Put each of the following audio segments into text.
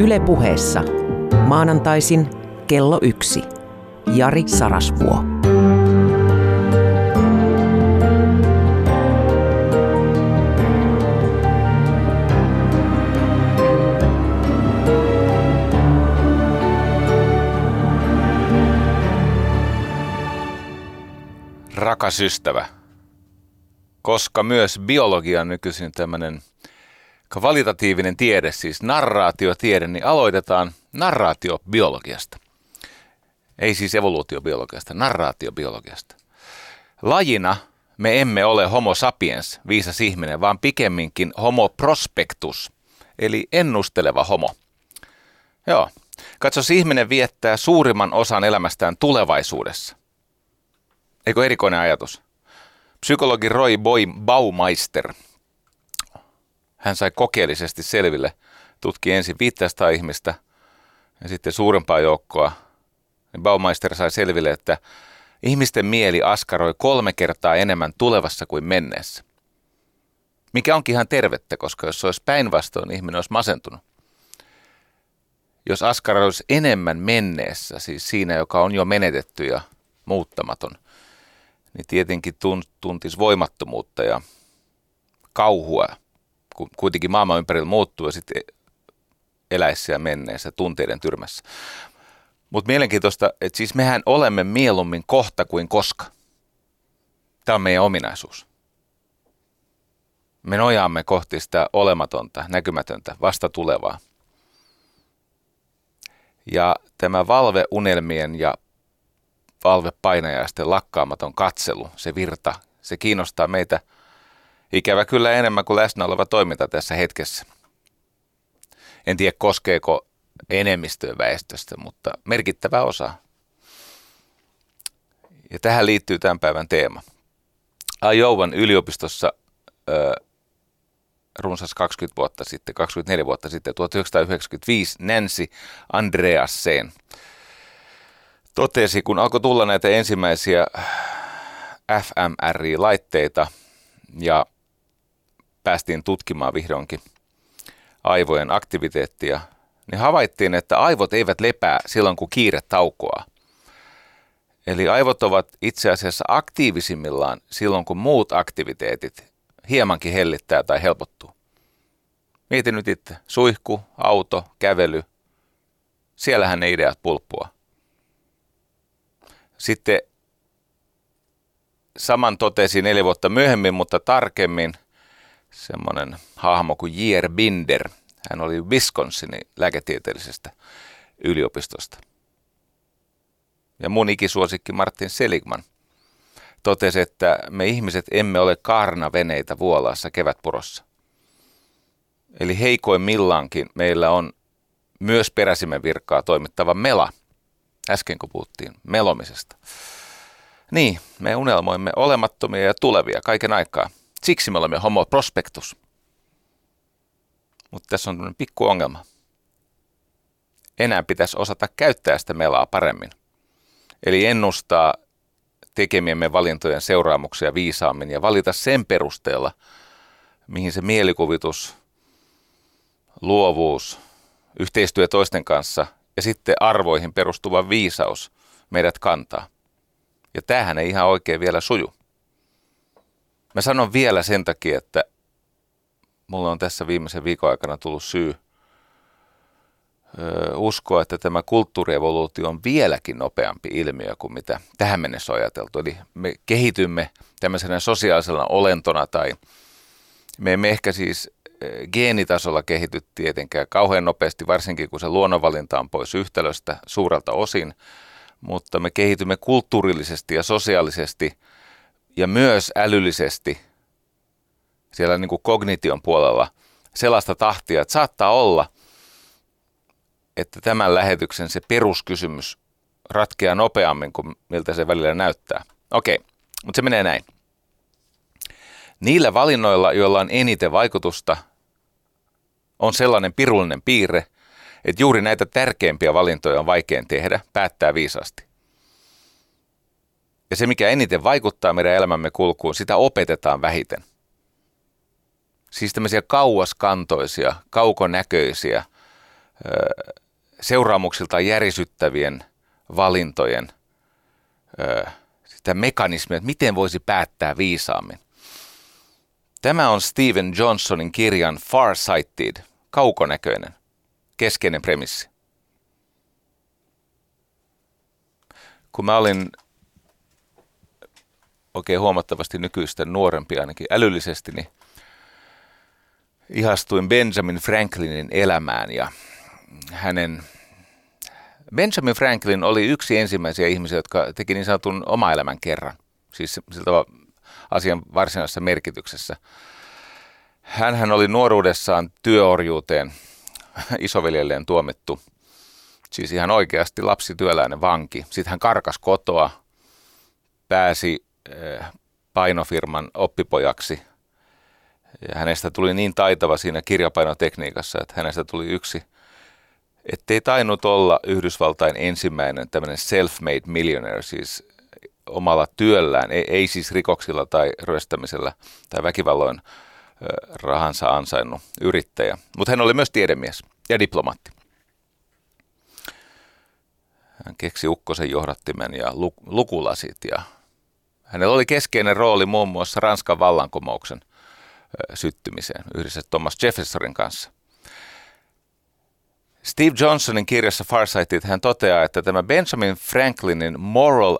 Yle puheessa maanantaisin kello yksi. Jari Sarasvuo. Rakas ystävä, koska myös biologia on nykyisin tämmöinen kvalitatiivinen tiede, siis narraatiotiede, niin aloitetaan narraatiobiologiasta. Ei siis evoluutiobiologiasta, narraatiobiologiasta. Lajina me emme ole homo sapiens, viisas ihminen, vaan pikemminkin homo prospectus, eli ennusteleva homo. Joo. Katsos, ihminen viettää suurimman osan elämästään tulevaisuudessa. Eikö erikoinen ajatus? Psykologi Roy Boy Baumeister, hän sai kokeellisesti selville, tutki ensin 500 ihmistä ja sitten suurempaa joukkoa. Niin Baumeister sai selville, että ihmisten mieli askaroi kolme kertaa enemmän tulevassa kuin menneessä. Mikä onkin ihan tervettä, koska jos se olisi päinvastoin, ihminen olisi masentunut. Jos askaroi enemmän menneessä, siis siinä, joka on jo menetetty ja muuttamaton – niin tietenkin tuntisi voimattomuutta ja kauhua, kun kuitenkin maailman ympärillä muuttuu ja sitten eläessä ja menneessä tunteiden tyrmässä. Mutta mielenkiintoista, että siis mehän olemme mieluummin kohta kuin koska. Tämä on meidän ominaisuus. Me nojaamme kohti sitä olematonta, näkymätöntä, vasta tulevaa. Ja tämä valveunelmien ja valvepainajaisten lakkaamaton katselu, se virta, se kiinnostaa meitä ikävä kyllä enemmän kuin läsnä oleva toiminta tässä hetkessä. En tiedä koskeeko enemmistöä väestöstä, mutta merkittävä osa. Ja tähän liittyy tämän päivän teema. Iowan yliopistossa ö, runsas 20 vuotta sitten, 24 vuotta sitten, 1995 Nancy Andreasen totesi, kun alkoi tulla näitä ensimmäisiä fMRI-laitteita ja päästiin tutkimaan vihdoinkin aivojen aktiviteettia, niin havaittiin, että aivot eivät lepää silloin, kun kiire taukoaa. Eli aivot ovat itse asiassa aktiivisimmillaan silloin, kun muut aktiviteetit hiemankin hellittää tai helpottuu. Mieti nyt itse, suihku, auto, kävely, siellähän ne ideat pulppua. Sitten saman totesi neljä vuotta myöhemmin, mutta tarkemmin semmoinen hahmo kuin J.R. Binder. Hän oli Wisconsinin lääketieteellisestä yliopistosta. Ja mun ikisuosikki Martin Seligman totesi, että me ihmiset emme ole karnaveneitä vuolaassa kevätpurossa. Eli heikoimmillaankin meillä on myös peräsimen virkaa toimittava mela – äsken kun puhuttiin melomisesta. Niin, me unelmoimme olemattomia ja tulevia kaiken aikaa. Siksi me olemme homo prospectus. Mutta tässä on tämmöinen pikku ongelma. Enää pitäisi osata käyttää sitä melaa paremmin. Eli ennustaa tekemiemme valintojen seuraamuksia viisaammin ja valita sen perusteella, mihin se mielikuvitus, luovuus, yhteistyö toisten kanssa – ja sitten arvoihin perustuva viisaus meidät kantaa. Ja tämähän ei ihan oikein vielä suju. Mä sanon vielä sen takia, että mulla on tässä viimeisen viikon aikana tullut syy uskoa, että tämä kulttuurievoluutio on vieläkin nopeampi ilmiö kuin mitä tähän mennessä on ajateltu. Eli me kehitymme tämmöisenä sosiaalisena olentona tai me emme ehkä siis geenitasolla kehity tietenkään kauhean nopeasti, varsinkin kun se luonnonvalinta on pois yhtälöstä suurelta osin, mutta me kehitymme kulttuurillisesti ja sosiaalisesti ja myös älyllisesti siellä niin kuin kognition puolella sellaista tahtia, että saattaa olla, että tämän lähetyksen se peruskysymys ratkeaa nopeammin kuin miltä se välillä näyttää. Okei, mutta se menee näin. Niillä valinnoilla, joilla on eniten vaikutusta on sellainen pirullinen piirre, että juuri näitä tärkeimpiä valintoja on vaikein tehdä, päättää viisasti. Ja se, mikä eniten vaikuttaa meidän elämämme kulkuun, sitä opetetaan vähiten. Siis tämmöisiä kauaskantoisia, kaukonäköisiä seuraamuksiltaan järisyttävien valintojen sitä mekanismia, että miten voisi päättää viisaammin. Tämä on Steven Johnsonin kirjan Farsighted, kaukonäköinen, keskeinen premissi. Kun mä olin oikein huomattavasti nykyistä nuorempi ainakin älyllisesti, niin ihastuin Benjamin Franklinin elämään ja hänen Benjamin Franklin oli yksi ensimmäisiä ihmisiä, jotka teki niin sanotun oma elämän kerran, siis siltä asian varsinaisessa merkityksessä. Hän oli nuoruudessaan työorjuuteen isoveljelleen tuomittu, siis ihan oikeasti lapsityöläinen vanki. Sitten hän karkas kotoa, pääsi painofirman oppipojaksi ja hänestä tuli niin taitava siinä kirjapainotekniikassa, että hänestä tuli yksi, ettei tainnut olla Yhdysvaltain ensimmäinen tämmöinen self-made millionaire, siis omalla työllään, ei, ei siis rikoksilla tai ryöstämisellä tai väkivalloin rahansa ansainnut yrittäjä. Mutta hän oli myös tiedemies ja diplomaatti. Hän keksi ukkosen johdattimen ja lukulasit ja hänellä oli keskeinen rooli muun muassa Ranskan vallankumouksen syttymiseen yhdessä Thomas Jeffersonin kanssa. Steve Johnsonin kirjassa Farsighted hän toteaa, että tämä Benjamin Franklinin moral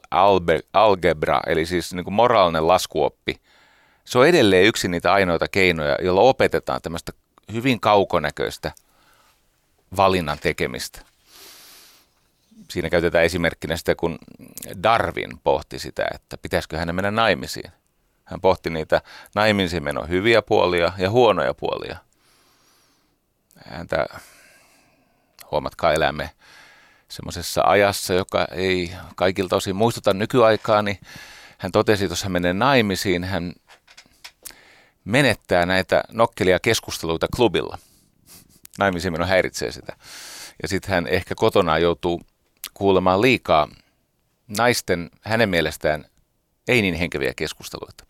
algebra, eli siis niin kuin moraalinen laskuoppi, se on edelleen yksi niitä ainoita keinoja, joilla opetetaan tämmöistä hyvin kaukonäköistä valinnan tekemistä. Siinä käytetään esimerkkinä sitä, kun Darwin pohti sitä, että pitäisikö hänen mennä naimisiin. Hän pohti niitä naimisiin menon hyviä puolia ja huonoja puolia. Häntä, huomatkaa, elämme semmoisessa ajassa, joka ei kaikilta osin muistuta nykyaikaa, niin hän totesi, että jos hän menee naimisiin, hän menettää näitä nokkelia keskusteluita klubilla. Naimisiin meno häiritsee sitä. Ja sitten hän ehkä kotona joutuu kuulemaan liikaa naisten hänen mielestään ei niin henkeviä keskusteluita.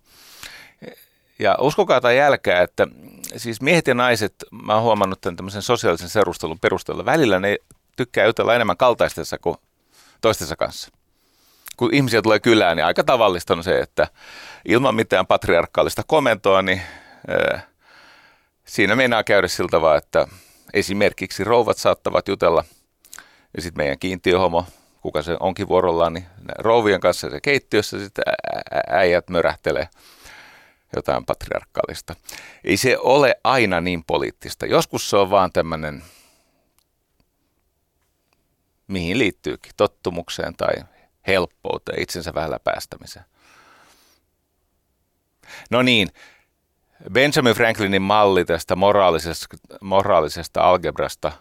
Ja uskokaa tai jälkää, että siis miehet ja naiset, mä oon huomannut tämän tämmöisen sosiaalisen seurustelun perusteella, välillä ne tykkää jutella enemmän kaltaistensa kuin toistensa kanssa. Kun ihmisiä tulee kylään, niin aika tavallista on se, että ilman mitään patriarkaalista komentoa, niin ää, siinä meinaa käydä siltä vaan, että esimerkiksi rouvat saattavat jutella, ja sitten meidän kiintiöhomo, kuka se onkin vuorollaan, niin rouvien kanssa se keittiössä sitten äijät mörähtelee jotain patriarkaalista. Ei se ole aina niin poliittista. Joskus se on vaan tämmöinen, mihin liittyykin, tottumukseen tai helppouteen, itsensä vähällä päästämiseen. No niin, Benjamin Franklinin malli tästä moraalisesta, moraalisesta algebrasta,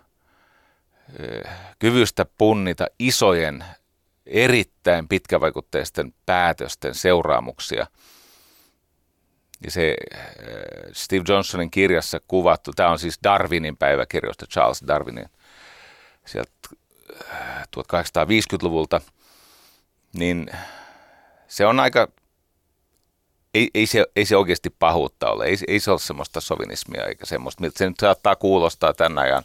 kyvystä punnita isojen, erittäin pitkävaikutteisten päätösten seuraamuksia – ja se äh, Steve Johnsonin kirjassa kuvattu, tämä on siis Darwinin päiväkirjoista, Charles Darwinin sieltä 1850-luvulta, äh, niin se on aika, ei, ei, se, ei se oikeasti pahuutta ole, ei, ei se ole semmoista sovinismia eikä semmoista, miltä se nyt saattaa kuulostaa tämän ajan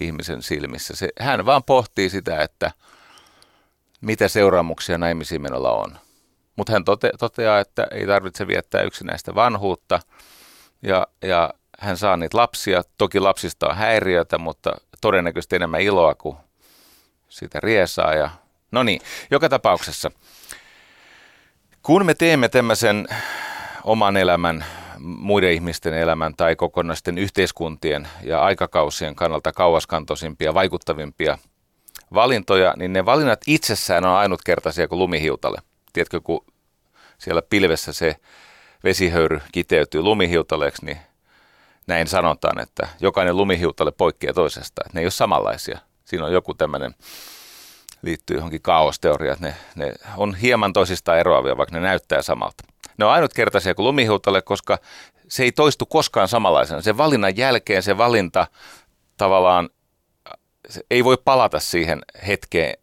ihmisen silmissä. Se, hän vaan pohtii sitä, että mitä seuraamuksia naimisiin menolla on. Mutta hän tote, toteaa, että ei tarvitse viettää yksinäistä vanhuutta ja, ja hän saa niitä lapsia. Toki lapsista on häiriötä, mutta todennäköisesti enemmän iloa kuin sitä riesaa. Ja, no niin, joka tapauksessa. Kun me teemme tämmöisen oman elämän, muiden ihmisten elämän tai kokonaisten yhteiskuntien ja aikakausien kannalta kauaskantoisimpia, vaikuttavimpia valintoja, niin ne valinnat itsessään on ainutkertaisia kuin lumihiutale tiedätkö, kun siellä pilvessä se vesihöyry kiteytyy lumihiutaleeksi, niin näin sanotaan, että jokainen lumihiutale poikkeaa toisesta. Että ne ei ole samanlaisia. Siinä on joku tämmöinen, liittyy johonkin kaosteoriaan, että ne, ne on hieman toisistaan eroavia, vaikka ne näyttää samalta. Ne on ainutkertaisia kuin lumihiutale, koska se ei toistu koskaan samanlaisena. Se valinnan jälkeen se valinta tavallaan se ei voi palata siihen hetkeen,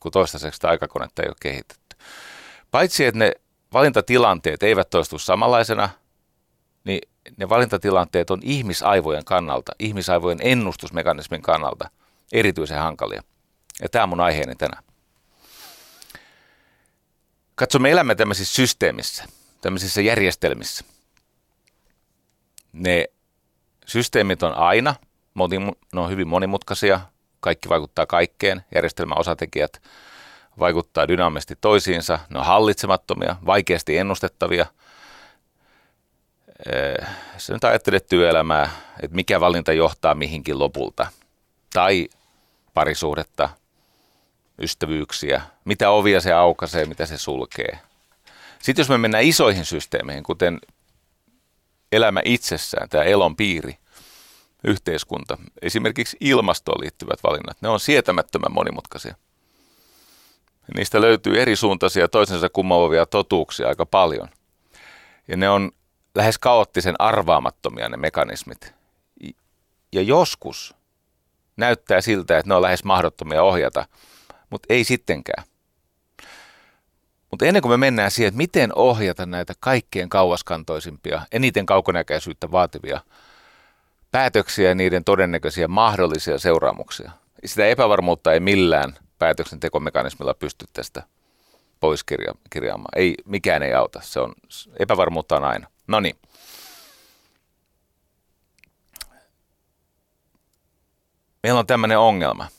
kun toistaiseksi sitä aikakonetta ei ole kehitetty. Paitsi, että ne valintatilanteet eivät toistu samanlaisena, niin ne valintatilanteet on ihmisaivojen kannalta, ihmisaivojen ennustusmekanismin kannalta erityisen hankalia. Ja tämä on mun aiheeni tänään. Katso, me elämme tämmöisissä systeemissä, tämmöisissä järjestelmissä. Ne systeemit on aina, ne on hyvin monimutkaisia, kaikki vaikuttaa kaikkeen, järjestelmän osatekijät vaikuttaa dynaamisesti toisiinsa, ne on hallitsemattomia, vaikeasti ennustettavia. Se nyt ajattelet työelämää, että mikä valinta johtaa mihinkin lopulta, tai parisuhdetta, ystävyyksiä, mitä ovia se aukaisee, mitä se sulkee. Sitten jos me mennään isoihin systeemeihin, kuten elämä itsessään, tämä elon piiri, yhteiskunta, esimerkiksi ilmastoon liittyvät valinnat, ne on sietämättömän monimutkaisia. Niistä löytyy eri suuntaisia toisensa kumoavia totuuksia aika paljon. Ja ne on lähes kaoottisen arvaamattomia ne mekanismit. Ja joskus näyttää siltä, että ne on lähes mahdottomia ohjata, mutta ei sittenkään. Mutta ennen kuin me mennään siihen, että miten ohjata näitä kaikkein kauaskantoisimpia, eniten kaukonäköisyyttä vaativia päätöksiä ja niiden todennäköisiä mahdollisia seuraamuksia. Sitä epävarmuutta ei millään päätöksentekomekanismilla pysty tästä pois kirja- kirjaamaan. Ei, mikään ei auta. Se on, epävarmuutta on aina. No niin. Meillä on tämmöinen ongelma –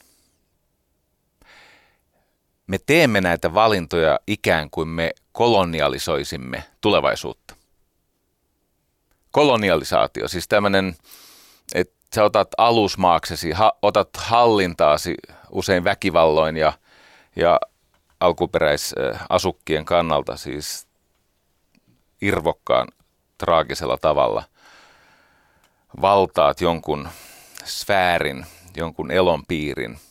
me teemme näitä valintoja ikään kuin me kolonialisoisimme tulevaisuutta. Kolonialisaatio, siis tämmöinen, että sä otat alusmaaksesi, ha, otat hallintaasi usein väkivalloin ja, ja alkuperäisasukkien kannalta siis irvokkaan traagisella tavalla. Valtaat jonkun sfäärin, jonkun elonpiirin –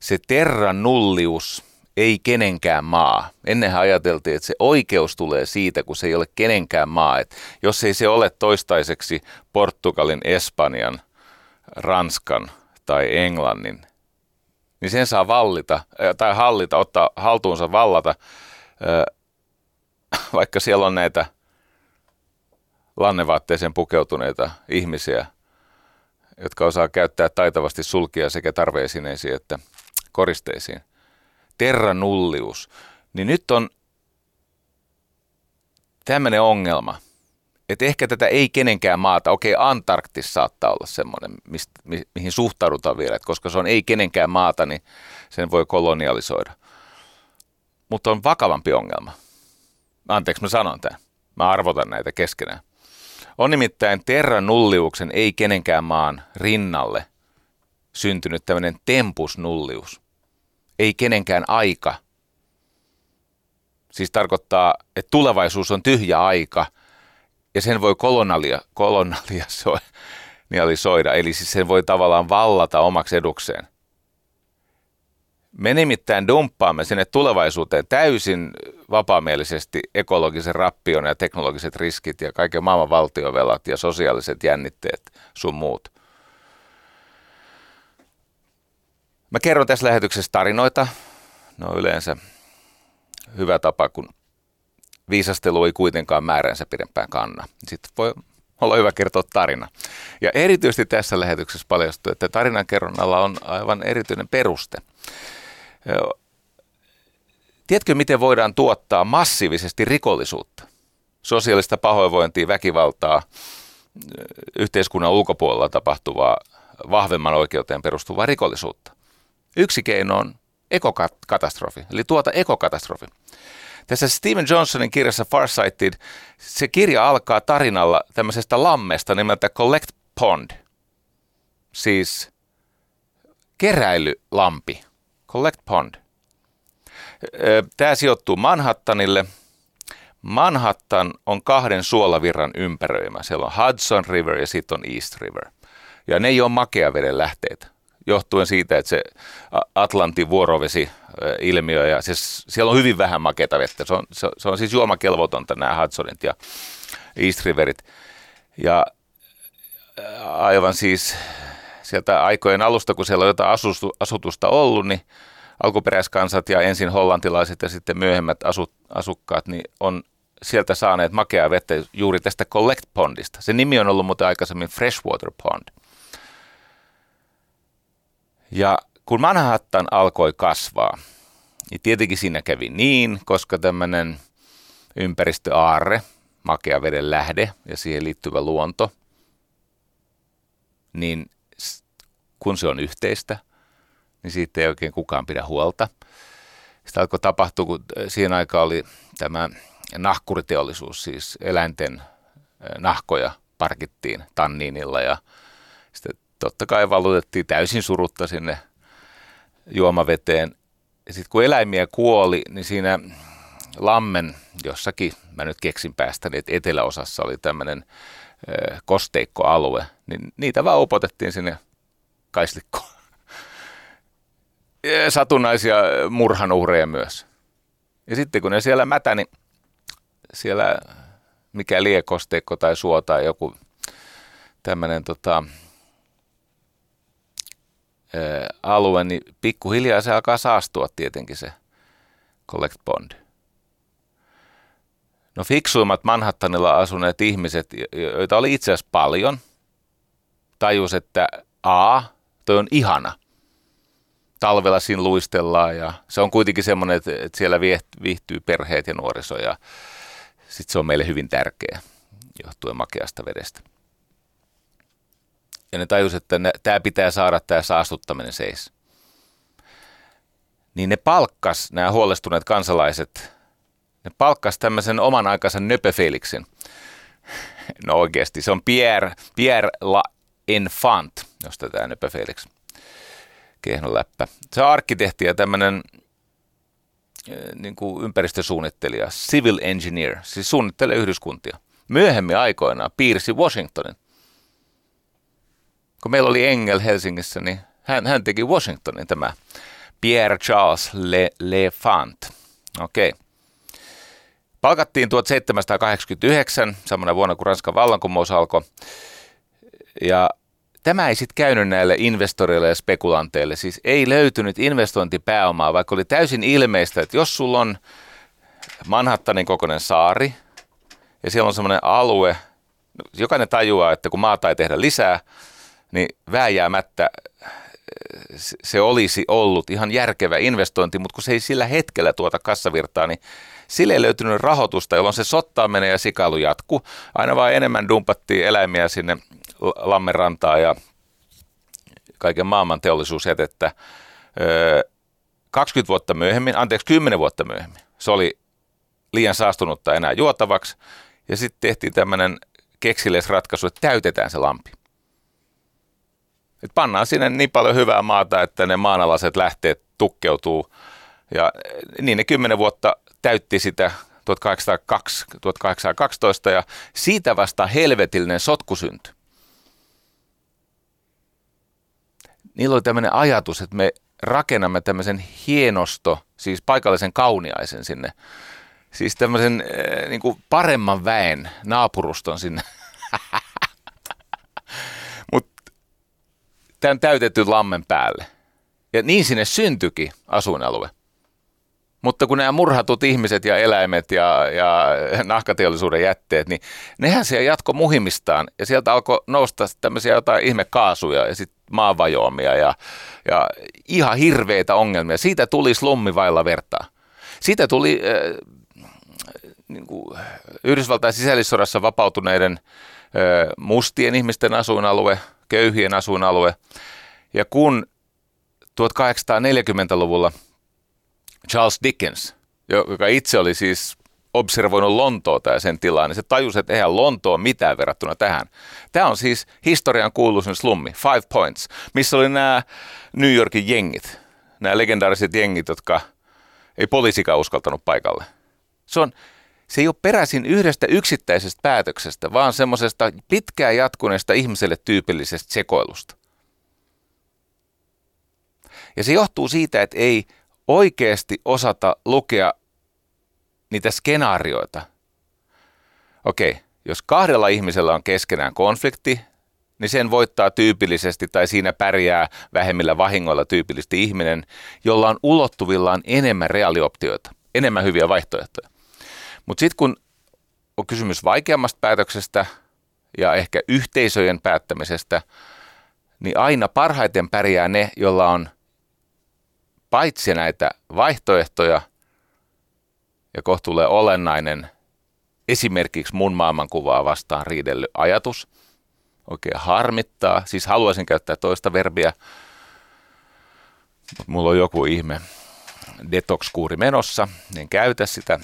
se terran nullius ei kenenkään maa. Ennenhän ajateltiin, että se oikeus tulee siitä, kun se ei ole kenenkään maa. Et jos ei se ole toistaiseksi Portugalin, Espanjan, Ranskan tai Englannin, niin sen saa vallita, tai hallita, ottaa haltuunsa vallata, vaikka siellä on näitä lannevaatteeseen pukeutuneita ihmisiä, jotka osaa käyttää taitavasti sulkia sekä tarveesineisiin että koristeisiin. Terranullius. Niin nyt on tämmöinen ongelma, että ehkä tätä ei kenenkään maata, okei Antarktis saattaa olla semmoinen, mistä, mi, mihin suhtaudutaan vielä, että koska se on ei kenenkään maata, niin sen voi kolonialisoida. Mutta on vakavampi ongelma. Anteeksi, mä sanon tämän. Mä arvotan näitä keskenään. On nimittäin terranulliuksen ei kenenkään maan rinnalle syntynyt tämmöinen tempusnullius. Ei kenenkään aika. Siis tarkoittaa, että tulevaisuus on tyhjä aika ja sen voi kolonalia, kolonialisoida, eli siis sen voi tavallaan vallata omaksi edukseen. Me nimittäin dumppaamme sinne tulevaisuuteen täysin vapaamielisesti ekologisen rappion ja teknologiset riskit ja kaiken maailman valtiovelat ja sosiaaliset jännitteet sun muut – Mä kerron tässä lähetyksessä tarinoita. Ne on yleensä hyvä tapa, kun viisastelu ei kuitenkaan määränsä pidempään kanna. Sitten voi olla hyvä kertoa tarina. Ja erityisesti tässä lähetyksessä paljastuu, että tarinan kerronnalla on aivan erityinen peruste. Tiedätkö, miten voidaan tuottaa massiivisesti rikollisuutta? Sosiaalista pahoinvointia, väkivaltaa, yhteiskunnan ulkopuolella tapahtuvaa vahvemman oikeuteen perustuvaa rikollisuutta. Yksi keino on ekokatastrofi, eli tuota ekokatastrofi. Tässä Steven Johnsonin kirjassa Farsighted, se kirja alkaa tarinalla tämmöisestä lammesta nimeltä Collect Pond. Siis keräilylampi. Collect Pond. Tämä sijoittuu Manhattanille. Manhattan on kahden suolavirran ympäröimä. Siellä on Hudson River ja sitten on East River. Ja ne ei ole makeaveden lähteitä johtuen siitä, että se Atlantin vuorovesi-ilmiö, ja siis siellä on hyvin vähän makeita vettä. Se on, se, se on siis juomakelvotonta nämä Hudsonit ja East Riverit. Ja aivan siis sieltä aikojen alusta, kun siellä on jotain asustu, asutusta ollut, niin alkuperäiskansat ja ensin hollantilaiset ja sitten myöhemmät asu, asukkaat, niin on sieltä saaneet makeaa vettä juuri tästä Collect Pondista. Se nimi on ollut muuten aikaisemmin Freshwater Pond. Ja kun Manhattan alkoi kasvaa, niin tietenkin siinä kävi niin, koska tämmöinen ympäristöaarre, makea veden lähde ja siihen liittyvä luonto, niin kun se on yhteistä, niin siitä ei oikein kukaan pidä huolta. Sitä alkoi tapahtua, kun siihen aikaan oli tämä nahkuriteollisuus, siis eläinten nahkoja parkittiin tanniinilla ja sitten totta kai valutettiin täysin surutta sinne juomaveteen. Ja sitten kun eläimiä kuoli, niin siinä Lammen jossakin, mä nyt keksin päästäni, että eteläosassa oli tämmöinen kosteikkoalue, niin niitä vaan upotettiin sinne kaislikkoon. Ja satunnaisia murhanuhreja myös. Ja sitten kun ne siellä mätä, niin siellä mikä liekosteikko tai suo tai joku tämmöinen tota, alue, niin pikkuhiljaa se alkaa saastua tietenkin se collect bond. No fiksuimmat Manhattanilla asuneet ihmiset, joita oli itse asiassa paljon, tajus, että A, toi on ihana. Talvella siinä luistellaan ja se on kuitenkin semmoinen, että siellä viihtyy perheet ja nuoriso ja sitten se on meille hyvin tärkeä johtuen makeasta vedestä. Ja ne tajus, että tämä pitää saada tämä saastuttaminen seis. Niin ne palkkas, nämä huolestuneet kansalaiset, ne palkkas tämmöisen oman aikansa nöpöfeliksen. No oikeasti, se on Pierre, Pierre La Enfant, josta tämä nöpöfelix kehno läppä. Se on arkkitehti ja tämmöinen niin kuin ympäristösuunnittelija, civil engineer, siis suunnittelee yhdyskuntia. Myöhemmin aikoinaan piirsi Washingtonin. Kun meillä oli Engel Helsingissä, niin hän, hän teki Washingtonin tämä Pierre Charles Le, Le Fant. Okei. Okay. Palkattiin 1789, samana vuonna kuin Ranskan vallankumous alkoi. Ja Tämä ei sitten käynyt näille investoreille ja spekulanteille, siis ei löytynyt investointipääomaa, vaikka oli täysin ilmeistä, että jos sulla on Manhattanin kokoinen saari ja siellä on semmoinen alue, jokainen tajuaa, että kun maata ei tehdä lisää, niin vääjäämättä se olisi ollut ihan järkevä investointi, mutta kun se ei sillä hetkellä tuota kassavirtaa, niin sille ei löytynyt rahoitusta, jolloin se menee ja sikailu jatkuu. Aina vaan enemmän dumpattiin eläimiä sinne Lammenrantaa ja kaiken maailman teollisuusjätettä. 20 vuotta myöhemmin, anteeksi 10 vuotta myöhemmin, se oli liian saastunutta enää juotavaksi. Ja sitten tehtiin tämmöinen keksiläisratkaisu, että täytetään se lampi. Et pannaan sinne niin paljon hyvää maata, että ne maanalaiset lähteet tukkeutuu. Ja niin ne 10 vuotta täytti sitä 1802, 1812 ja siitä vasta helvetillinen sotku syntyi. niillä oli tämmöinen ajatus, että me rakennamme tämmöisen hienosto, siis paikallisen kauniaisen sinne. Siis tämmöisen äh, niin kuin paremman väen naapuruston sinne. Mutta tämän täytetty lammen päälle. Ja niin sinne syntyikin asuinalue. Mutta kun nämä murhatut ihmiset ja eläimet ja, ja nahkateollisuuden jätteet, niin nehän siellä jatko muhimistaan ja sieltä alkoi nousta tämmöisiä jotain ihmekaasuja ja sitten maavajoamia ja, ja ihan hirveitä ongelmia. Siitä tuli slummi vailla vertaa. Siitä tuli äh, niin kuin Yhdysvaltain sisällissodassa vapautuneiden äh, mustien ihmisten asuinalue, köyhien asuinalue. Ja kun 1840-luvulla Charles Dickens, joka itse oli siis observoinut Lontoota ja sen tilaa, niin se tajusi, että eihän Lontoa mitään verrattuna tähän. Tämä on siis historian kuuluisin slummi, Five Points, missä oli nämä New Yorkin jengit, nämä legendaariset jengit, jotka ei poliisikaan uskaltanut paikalle. Se, on, se ei ole peräisin yhdestä yksittäisestä päätöksestä, vaan semmoisesta pitkään jatkuneesta ihmiselle tyypillisestä sekoilusta. Ja se johtuu siitä, että ei oikeasti osata lukea niitä skenaarioita. Okei, jos kahdella ihmisellä on keskenään konflikti, niin sen voittaa tyypillisesti tai siinä pärjää vähemmillä vahingoilla tyypillisesti ihminen, jolla on ulottuvillaan enemmän reaalioptioita, enemmän hyviä vaihtoehtoja. Mutta sitten kun on kysymys vaikeammasta päätöksestä ja ehkä yhteisöjen päättämisestä, niin aina parhaiten pärjää ne, joilla on paitsi näitä vaihtoehtoja, ja kohta tulee olennainen esimerkiksi mun maailmankuvaa vastaan riidellyt ajatus. Oikein harmittaa, siis haluaisin käyttää toista verbiä, mutta mulla on joku ihme detox-kuuri menossa, en käytä sitä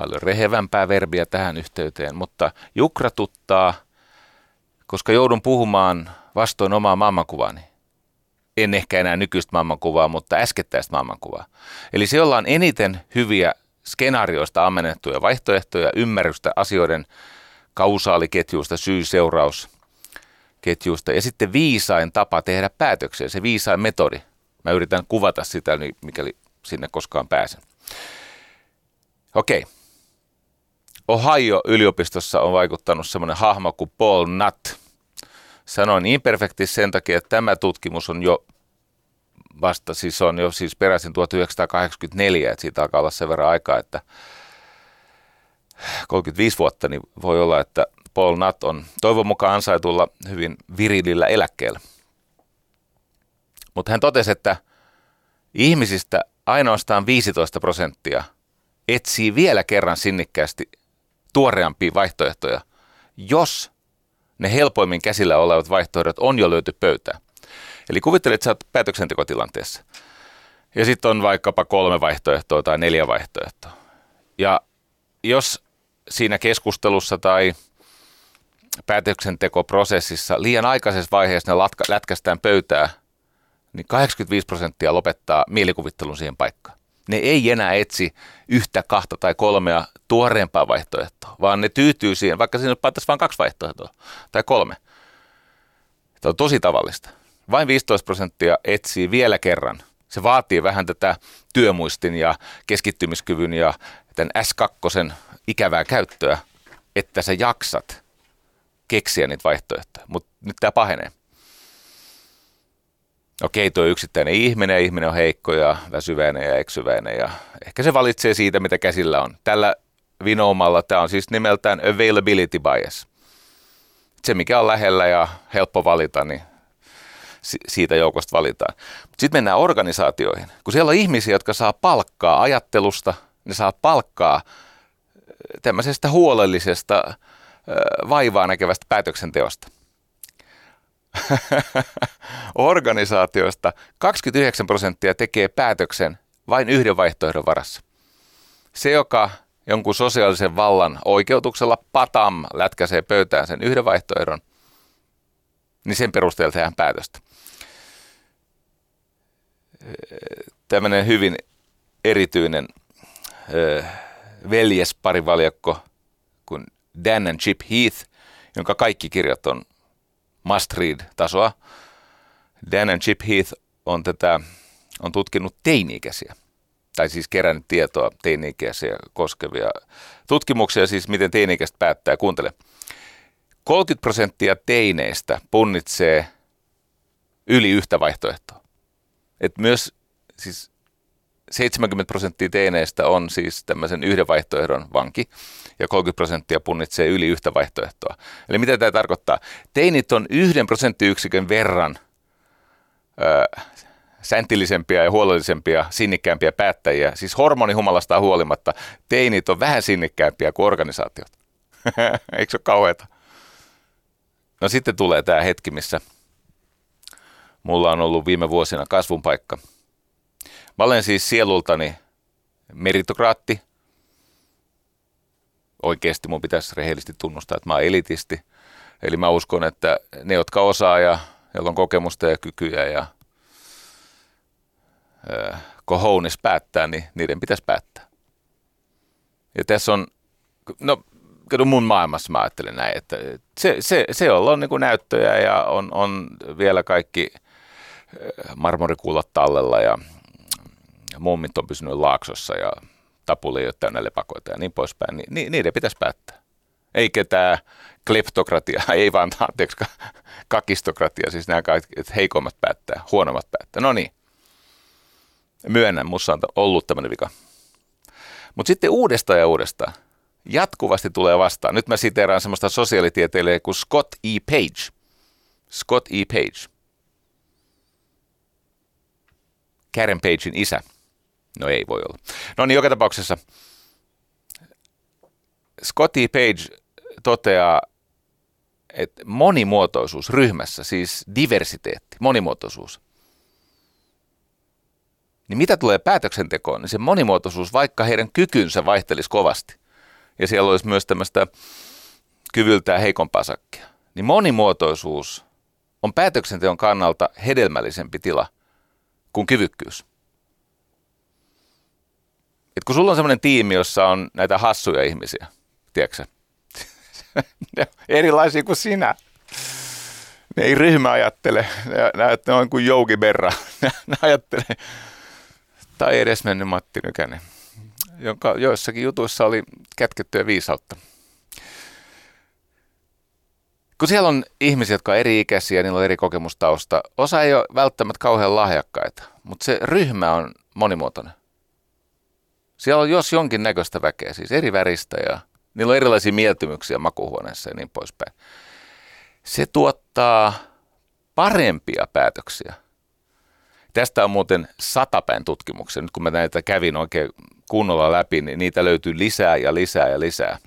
paljon rehevämpää verbiä tähän yhteyteen, mutta jukratuttaa, koska joudun puhumaan vastoin omaa maailmankuvaani. En ehkä enää nykyistä maailmankuvaa, mutta äskettäistä maailmankuvaa. Eli se, jolla on eniten hyviä skenaarioista ammennettuja vaihtoehtoja, ymmärrystä asioiden kausaaliketjuista, syy-seurausketjuista ja sitten viisain tapa tehdä päätöksiä, se viisain metodi. Mä yritän kuvata sitä, mikäli sinne koskaan pääsen. Okei. Ohio-yliopistossa on vaikuttanut semmoinen hahmo kuin Paul Nutt. Sanoin imperfekti sen takia, että tämä tutkimus on jo vasta, siis on jo siis peräisin 1984, että siitä alkaa olla sen verran aikaa, että 35 vuotta, niin voi olla, että Paul Nutt on toivon mukaan ansaitulla hyvin virilillä eläkkeellä. Mutta hän totesi, että ihmisistä ainoastaan 15 prosenttia etsii vielä kerran sinnikkäästi tuoreampia vaihtoehtoja, jos ne helpoimmin käsillä olevat vaihtoehdot on jo löyty pöytään. Eli kuvittele, että sä oot päätöksentekotilanteessa. Ja sitten on vaikkapa kolme vaihtoehtoa tai neljä vaihtoehtoa. Ja jos siinä keskustelussa tai päätöksentekoprosessissa liian aikaisessa vaiheessa ne latka, lätkästään pöytää, niin 85 prosenttia lopettaa mielikuvittelun siihen paikkaan. Ne ei enää etsi yhtä, kahta tai kolmea tuoreempaa vaihtoehtoa, vaan ne tyytyy siihen, vaikka siinä pantaisiin vain kaksi vaihtoehtoa tai kolme. Tämä on tosi tavallista. Vain 15 prosenttia etsii vielä kerran. Se vaatii vähän tätä työmuistin ja keskittymiskyvyn ja tämän S2 ikävää käyttöä, että sä jaksat keksiä niitä vaihtoehtoja. Mutta nyt tämä pahenee. Okei, tuo yksittäinen ihminen, ihminen on heikko ja väsyväinen ja eksyväinen ja ehkä se valitsee siitä, mitä käsillä on. Tällä vinoumalla tämä on siis nimeltään availability bias. Se, mikä on lähellä ja helppo valita, niin siitä joukosta valitaan. Sitten mennään organisaatioihin. Kun siellä on ihmisiä, jotka saa palkkaa ajattelusta, ne saa palkkaa tämmöisestä huolellisesta, vaivaa näkevästä päätöksenteosta. Organisaatioista 29 prosenttia tekee päätöksen vain yhden vaihtoehdon varassa. Se, joka jonkun sosiaalisen vallan oikeutuksella patam lätkäsee pöytään sen yhden vaihtoehdon, niin sen perusteella tehdään päätöstä tämmöinen hyvin erityinen veljesparivaljakko kuin Dan and Chip Heath, jonka kaikki kirjat on must read-tasoa. Dan and Chip Heath on, tätä, on tutkinut teini-ikäisiä, tai siis kerännyt tietoa teini-ikäisiä koskevia tutkimuksia, siis miten teini-ikäiset päättää. Kuuntele. 30 prosenttia teineistä punnitsee yli yhtä vaihtoehtoa. Et myös siis 70 prosenttia teineistä on siis tämmöisen yhden vaihtoehdon vanki ja 30 prosenttia punnitsee yli yhtä vaihtoehtoa. Eli mitä tämä tarkoittaa? Teinit on yhden prosenttiyksikön verran ö, säntillisempiä ja huolellisempia, sinnikkäämpiä päättäjiä. Siis hormonihumalasta huolimatta teinit on vähän sinnikkäämpiä kuin organisaatiot. Eikö se ole kauheata? No sitten tulee tämä hetki, missä mulla on ollut viime vuosina kasvun paikka. Mä olen siis sielultani meritokraatti. Oikeasti mun pitäisi rehellisesti tunnustaa, että mä oon elitisti. Eli mä uskon, että ne, jotka osaa ja joilla on kokemusta ja kykyjä ja äh, kohounis päättää, niin niiden pitäisi päättää. Ja tässä on, no mun maailmassa mä ajattelen näin, että se, se, se on niin kuin näyttöjä ja on, on vielä kaikki marmorikuulat tallella ja mummit on pysynyt laaksossa ja tapuli ei ole täynnä lepakoita ja niin poispäin, niin niiden pitäisi päättää. Eikä tämä kleptokratia, ei vaan anteeksi, kakistokratia, siis nämä kaikki, että heikommat päättää, huonommat päättää. No niin, myönnän, musta on ollut tämmöinen vika. Mutta sitten uudestaan ja uudestaan, jatkuvasti tulee vastaan. Nyt mä siteeraan semmoista sosiaalitieteilijää kuin Scott E. Page. Scott E. Page Karen Pagein isä. No ei voi olla. No niin, joka tapauksessa Scotty Page toteaa, että monimuotoisuus ryhmässä, siis diversiteetti, monimuotoisuus, niin mitä tulee päätöksentekoon, niin se monimuotoisuus, vaikka heidän kykynsä vaihtelisi kovasti, ja siellä olisi myös tämmöistä kyvyltään heikompaa sakkia, niin monimuotoisuus on päätöksenteon kannalta hedelmällisempi tila kuin kyvykkyys. Et kun sulla on semmoinen tiimi, jossa on näitä hassuja ihmisiä, tiedätkö ne erilaisia kuin sinä. Ne ei ryhmä ajattele, ne, ne on kuin Jouki Berra, ne ajattelee, tai edes mennyt Matti Nykänen, jonka joissakin jutuissa oli kätkettyä viisautta. Kun siellä on ihmisiä, jotka on eri-ikäisiä, niillä on eri kokemustausta, osa ei ole välttämättä kauhean lahjakkaita, mutta se ryhmä on monimuotoinen. Siellä on jos jonkin näköistä väkeä, siis eri väristä ja niillä on erilaisia mieltymyksiä makuhuoneessa ja niin poispäin. Se tuottaa parempia päätöksiä. Tästä on muuten satapäin tutkimuksia. Nyt kun mä näitä kävin oikein kunnolla läpi, niin niitä löytyy lisää ja lisää ja lisää.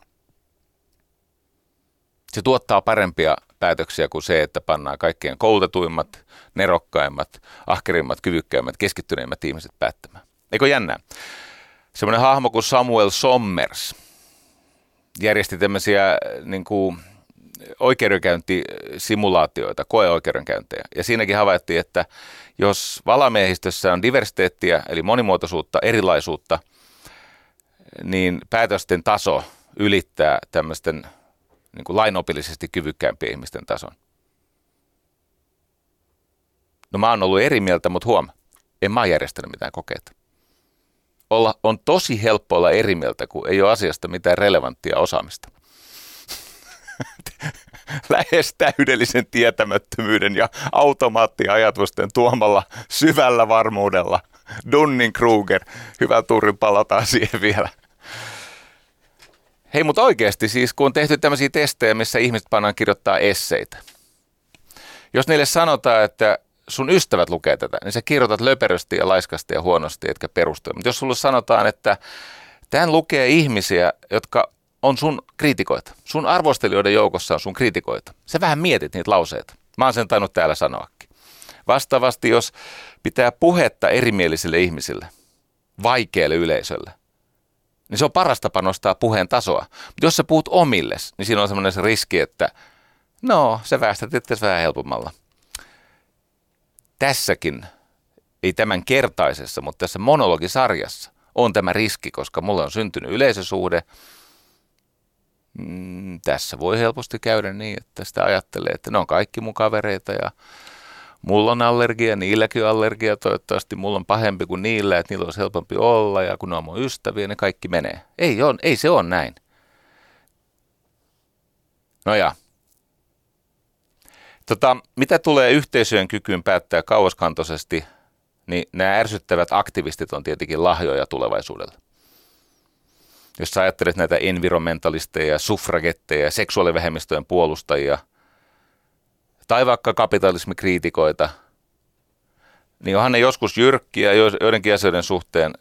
Se tuottaa parempia päätöksiä kuin se, että pannaan kaikkein koulutetuimmat, nerokkaimmat, ahkerimmat, kyvykkäimmät, keskittyneimmät ihmiset päättämään. Eikö jännää? Semmoinen hahmo kuin Samuel Sommers järjesti tämmöisiä niin kuin, oikeudenkäyntisimulaatioita, koeoikeudenkäyntejä. Ja siinäkin havaittiin, että jos valamiehistössä on diversiteettiä, eli monimuotoisuutta, erilaisuutta, niin päätösten taso ylittää tämmöisten niin kuin lainopillisesti kyvykkäämpien ihmisten tason. No mä oon ollut eri mieltä, mutta huom, en mä järjestänyt mitään kokeita. Olla, on tosi helppo olla eri mieltä, kun ei ole asiasta mitään relevanttia osaamista. Lähes täydellisen tietämättömyyden ja automaattiajatusten tuomalla syvällä varmuudella. Dunning Kruger, hyvä tuuri, palataan siihen vielä. Hei, mutta oikeasti siis, kun on tehty tämmöisiä testejä, missä ihmiset pannaan kirjoittaa esseitä. Jos niille sanotaan, että sun ystävät lukee tätä, niin sä kirjoitat löperösti ja laiskasti ja huonosti, etkä perustella. Mutta jos sulle sanotaan, että tämän lukee ihmisiä, jotka on sun kriitikoita. Sun arvostelijoiden joukossa on sun kriitikoita. Sä vähän mietit niitä lauseita. Mä oon sen tainnut täällä sanoakin. Vastaavasti, jos pitää puhetta erimielisille ihmisille, vaikealle yleisölle, niin se on paras tapa nostaa puheen tasoa. Mutta jos sä puhut omilles, niin siinä on semmoinen se riski, että no, sä väestät itse vähän helpommalla. Tässäkin, ei tämän kertaisessa, mutta tässä monologisarjassa on tämä riski, koska mulle on syntynyt yleisösuhde. Mm, tässä voi helposti käydä niin, että sitä ajattelee, että ne on kaikki mun kavereita ja mulla on allergia, niilläkin on allergia, toivottavasti mulla on pahempi kuin niillä, että niillä olisi helpompi olla ja kun ne on mun ystäviä, ne kaikki menee. Ei, on, ei se on näin. No ja. Tota, mitä tulee yhteisöjen kykyyn päättää kauaskantoisesti, niin nämä ärsyttävät aktivistit on tietenkin lahjoja tulevaisuudelle. Jos sä ajattelet näitä environmentalisteja, suffragetteja, seksuaalivähemmistöjen puolustajia – tai vaikka kapitalismikriitikoita, niin onhan ne joskus jyrkkiä, joidenkin asioiden suhteen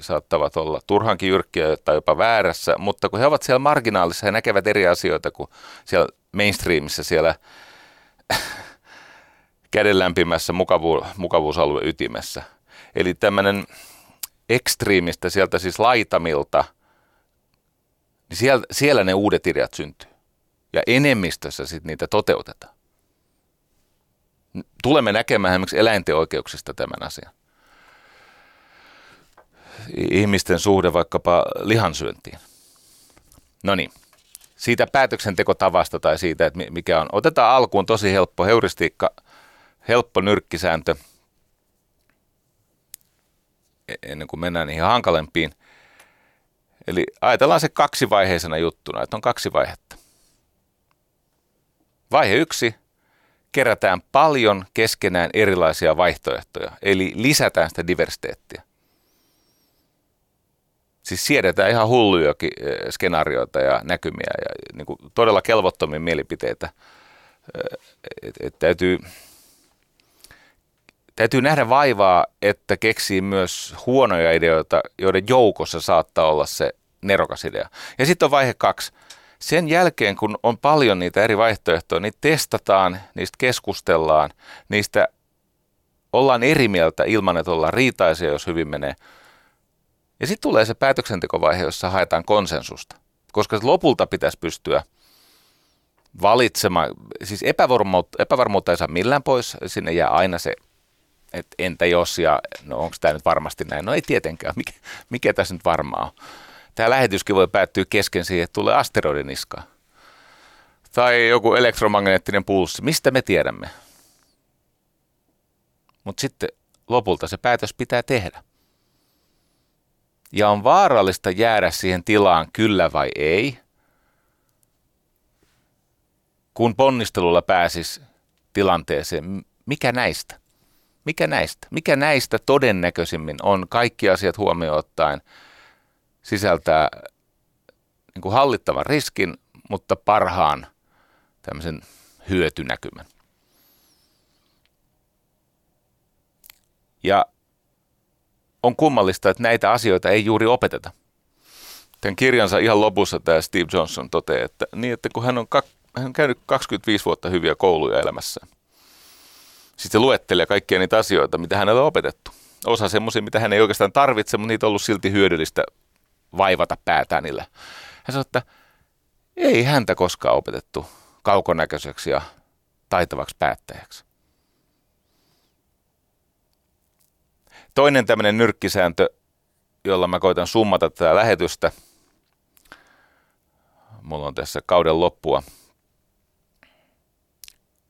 saattavat olla turhankin jyrkkiä tai jopa väärässä, mutta kun he ovat siellä marginaalissa, he näkevät eri asioita kuin siellä mainstreamissa, siellä kädenlämpimässä mukavu- mukavuusalueen ytimessä. Eli tämmöinen ekstriimistä sieltä siis laitamilta, niin siellä, siellä ne uudet ideat syntyy ja enemmistössä sitten niitä toteutetaan. Tulemme näkemään esimerkiksi eläinten oikeuksista tämän asian. Ihmisten suhde vaikkapa lihansyöntiin. No niin, siitä päätöksentekotavasta tai siitä, että mikä on. Otetaan alkuun tosi helppo heuristiikka, helppo nyrkkisääntö, e-, ennen kuin mennään niihin hankalempiin. Eli ajatellaan se kaksivaiheisena juttuna, että on kaksi vaihetta. Vaihe yksi, kerätään paljon keskenään erilaisia vaihtoehtoja, eli lisätään sitä diversiteettiä. Siis siedetään ihan hullujakin eh, skenaarioita ja näkymiä ja niin kuin todella kelvottomia mielipiteitä. Eh, et, et täytyy täytyy nähdä vaivaa, että keksii myös huonoja ideoita, joiden joukossa saattaa olla se nerokas idea. Ja sitten on vaihe kaksi. Sen jälkeen, kun on paljon niitä eri vaihtoehtoja, niin testataan, niistä keskustellaan, niistä ollaan eri mieltä ilman, että ollaan riitaisia, jos hyvin menee. Ja sitten tulee se päätöksentekovaihe, jossa haetaan konsensusta. Koska lopulta pitäisi pystyä valitsemaan, siis epävarmuutta, epävarmuutta ei saa millään pois, sinne jää aina se, että entä jos ja no onko tämä nyt varmasti näin, no ei tietenkään, mikä, mikä tässä nyt varmaa on. Tämä lähetyskin voi päättyä kesken siihen, että tulee asteroidin niskaan. Tai joku elektromagneettinen pulssi, mistä me tiedämme? Mutta sitten lopulta se päätös pitää tehdä. Ja on vaarallista jäädä siihen tilaan kyllä vai ei, kun ponnistelulla pääsis tilanteeseen, mikä näistä? Mikä näistä? Mikä näistä todennäköisimmin on kaikki asiat huomioon ottaen sisältää niin kuin hallittavan riskin, mutta parhaan tämmöisen hyötynäkymän. Ja on kummallista, että näitä asioita ei juuri opeteta. Tämän kirjansa ihan lopussa tämä Steve Johnson toteaa, että, niin, että kun hän on, hän on käynyt 25 vuotta hyviä kouluja elämässä, sitten luettelee kaikkia niitä asioita, mitä hänellä on opetettu. Osa semmoisia, mitä hän ei oikeastaan tarvitse, mutta niitä on ollut silti hyödyllistä vaivata päätään niillä. Hän sanoi, että ei häntä koskaan opetettu kaukonäköiseksi ja taitavaksi päättäjäksi. Toinen tämmöinen nyrkkisääntö, jolla mä koitan summata tätä lähetystä. Mulla on tässä kauden loppua,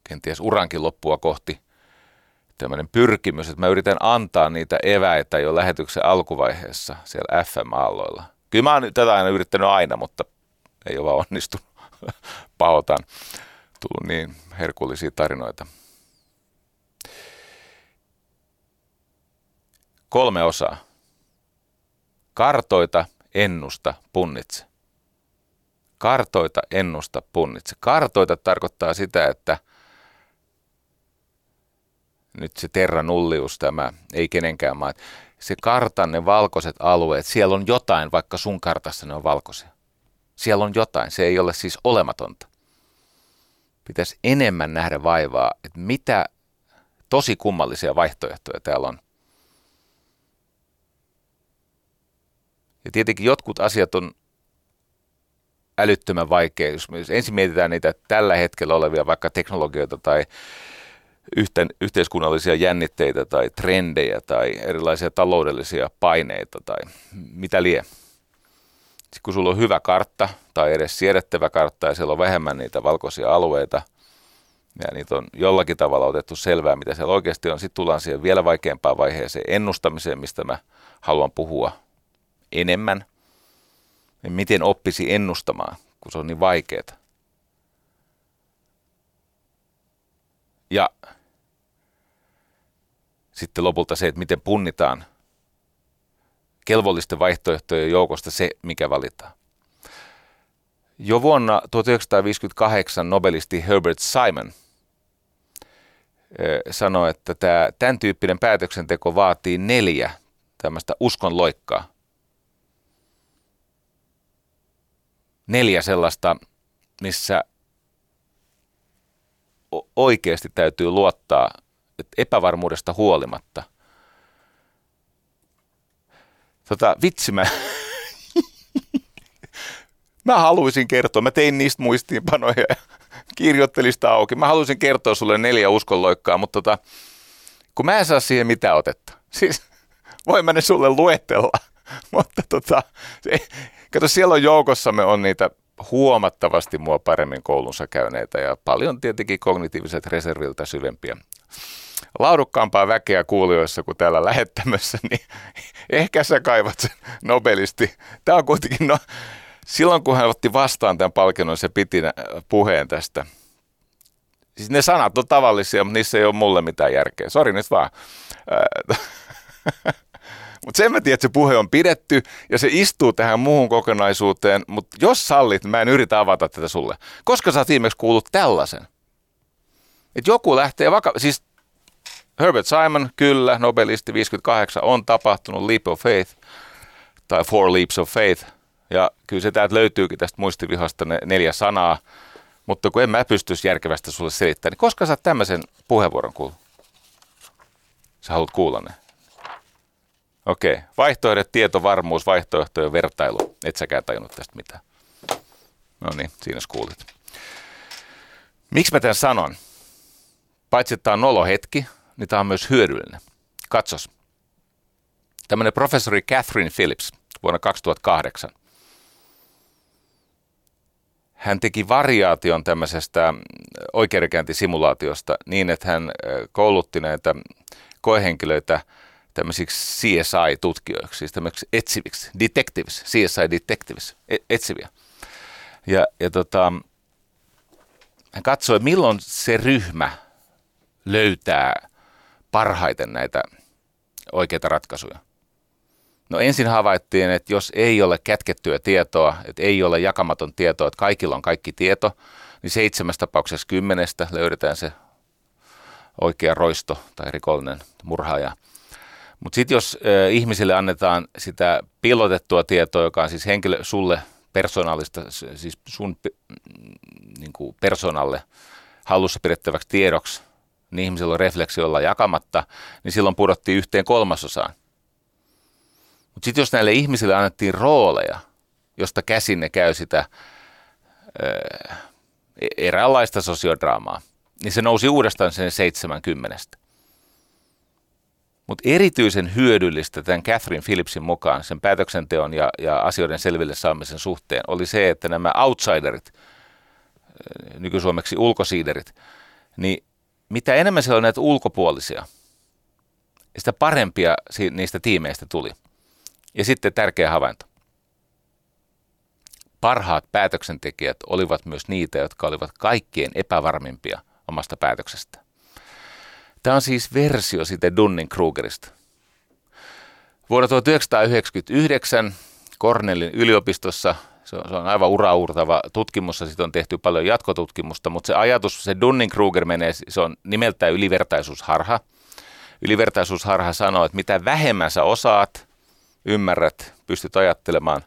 kenties urankin loppua kohti tämmöinen pyrkimys, että mä yritän antaa niitä eväitä jo lähetyksen alkuvaiheessa siellä FM-aalloilla. Kyllä mä oon tätä aina yrittänyt aina, mutta ei ole vaan onnistunut. Pahoitan. Tullut niin herkullisia tarinoita. Kolme osaa. Kartoita, ennusta, punnitse. Kartoita, ennusta, punnitse. Kartoita tarkoittaa sitä, että nyt se terra nullius tämä, ei kenenkään maa. Se kartan, ne valkoiset alueet, siellä on jotain, vaikka sun kartassa ne on valkoisia. Siellä on jotain, se ei ole siis olematonta. Pitäisi enemmän nähdä vaivaa, että mitä tosi kummallisia vaihtoehtoja täällä on. Ja tietenkin jotkut asiat on älyttömän vaikea. Jos ensin mietitään niitä tällä hetkellä olevia vaikka teknologioita tai yhten, yhteiskunnallisia jännitteitä tai trendejä tai erilaisia taloudellisia paineita tai mitä lie. Sitten kun sulla on hyvä kartta tai edes siedettävä kartta ja siellä on vähemmän niitä valkoisia alueita ja niitä on jollakin tavalla otettu selvää, mitä siellä oikeasti on, sitten tullaan siihen vielä vaikeampaan vaiheeseen ennustamiseen, mistä mä haluan puhua enemmän. Niin miten oppisi ennustamaan, kun se on niin vaikeaa. Ja sitten lopulta se, että miten punnitaan kelvollisten vaihtoehtojen joukosta se, mikä valitaan. Jo vuonna 1958 nobelisti Herbert Simon sanoi, että tämä, tämän tyyppinen päätöksenteko vaatii neljä tämmöistä uskon Neljä sellaista, missä oikeasti täytyy luottaa epävarmuudesta huolimatta. Tota, vitsi mä, mä haluaisin kertoa, mä tein niistä muistiinpanoja ja kirjoittelin sitä auki. Mä haluaisin kertoa sulle neljä uskonloikkaa, mutta tota, kun mä en saa siihen mitään otetta. Siis voin mä ne sulle luetella, mutta tota, se, kato siellä on joukossamme on niitä huomattavasti mua paremmin koulunsa käyneitä ja paljon tietenkin kognitiiviset reserviltä syvempiä laadukkaampaa väkeä kuulijoissa kuin täällä lähettämässä, niin ehkä sä kaivat sen nobelisti. Tämä on kuitenkin, no, silloin kun hän otti vastaan tämän palkinnon, se piti puheen tästä. Siis ne sanat on tavallisia, mutta niissä ei ole mulle mitään järkeä. Sori nyt vaan. Mutta sen mä tiedän, että se puhe on pidetty ja se istuu tähän muuhun kokonaisuuteen, mutta jos sallit, mä en yritä avata tätä sulle. Koska sä oot viimeksi kuullut tällaisen? Että joku lähtee vaka... Siis Herbert Simon, kyllä, nobelisti 58, on tapahtunut Leap of Faith, tai Four Leaps of Faith, ja kyllä se täältä löytyykin tästä muistivihasta ne neljä sanaa, mutta kun en mä pystyisi järkevästi sulle selittämään, niin koska sä tämmöisen puheenvuoron kuullut? Sä haluat kuulla ne. Okei. Vaihtoehdot, tietovarmuus, vaihtoehtojen vertailu. Et säkään tajunnut tästä mitään. No niin, siinä kuulit. Miksi mä tämän sanon? Paitsi, että tämä on nolohetki, niin tämä on myös hyödyllinen. Katsos. Tämmöinen professori Catherine Phillips vuonna 2008. Hän teki variaation tämmöisestä oikeudenkäyntisimulaatiosta niin, että hän koulutti näitä koehenkilöitä tämmöisiksi CSI-tutkijoiksi, siis tämmöisiksi etsiviksi, detectives, CSI detectives, e- etsiviä. Ja, ja tota, hän katsoi, milloin se ryhmä löytää parhaiten näitä oikeita ratkaisuja. No ensin havaittiin, että jos ei ole kätkettyä tietoa, että ei ole jakamaton tietoa, että kaikilla on kaikki tieto, niin seitsemästä tapauksessa kymmenestä löydetään se oikea roisto tai rikollinen murhaaja. Mutta sitten jos ö, ihmisille annetaan sitä piilotettua tietoa, joka on siis henkilö sulle persoonallista, siis sun niin kuin persoonalle hallussa pidettäväksi tiedoksi, niin ihmisillä on refleksi olla jakamatta, niin silloin pudottiin yhteen kolmasosaan. Mutta sitten jos näille ihmisille annettiin rooleja, josta käsin ne käy sitä ö, eräänlaista sosiodraamaa, niin se nousi uudestaan sen 70. Mutta erityisen hyödyllistä tämän Catherine Phillipsin mukaan sen päätöksenteon ja, ja asioiden selville saamisen suhteen oli se, että nämä outsiderit, nykysuomeksi ulkosiiderit, niin mitä enemmän siellä on näitä ulkopuolisia, sitä parempia niistä tiimeistä tuli. Ja sitten tärkeä havainto. Parhaat päätöksentekijät olivat myös niitä, jotka olivat kaikkien epävarmimpia omasta päätöksestä. Tämä on siis versio siitä Dunning-Krugerista. Vuonna 1999 Cornellin yliopistossa, se on, se on aivan uraurtava tutkimus, ja on tehty paljon jatkotutkimusta, mutta se ajatus, se Dunning-Kruger menee, se on nimeltään ylivertaisuusharha. Ylivertaisuusharha sanoo, että mitä vähemmän sä osaat, ymmärrät, pystyt ajattelemaan,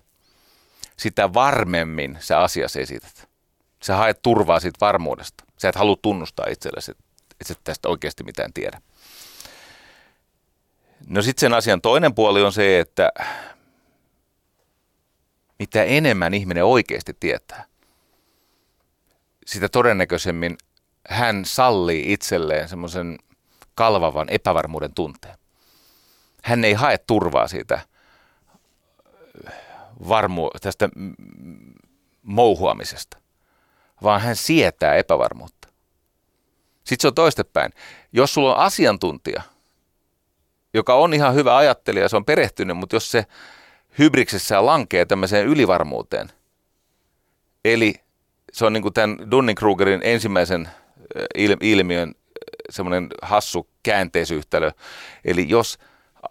sitä varmemmin sä asias esität. Sä haet turvaa siitä varmuudesta. Sä et halua tunnustaa itsellesi, että et tästä oikeasti mitään tiedä. No sitten sen asian toinen puoli on se, että mitä enemmän ihminen oikeasti tietää, sitä todennäköisemmin hän sallii itselleen semmoisen kalvavan epävarmuuden tunteen. Hän ei hae turvaa siitä varmu, tästä mouhuamisesta, vaan hän sietää epävarmuutta. Sitten se on toistepäin. Jos sulla on asiantuntija, joka on ihan hyvä ajattelija, se on perehtynyt, mutta jos se hybriksessä lankee tämmöiseen ylivarmuuteen, eli se on niin kuin tämän Dunning-Krugerin ensimmäisen ilmiön semmoinen hassu käänteisyhtälö. Eli jos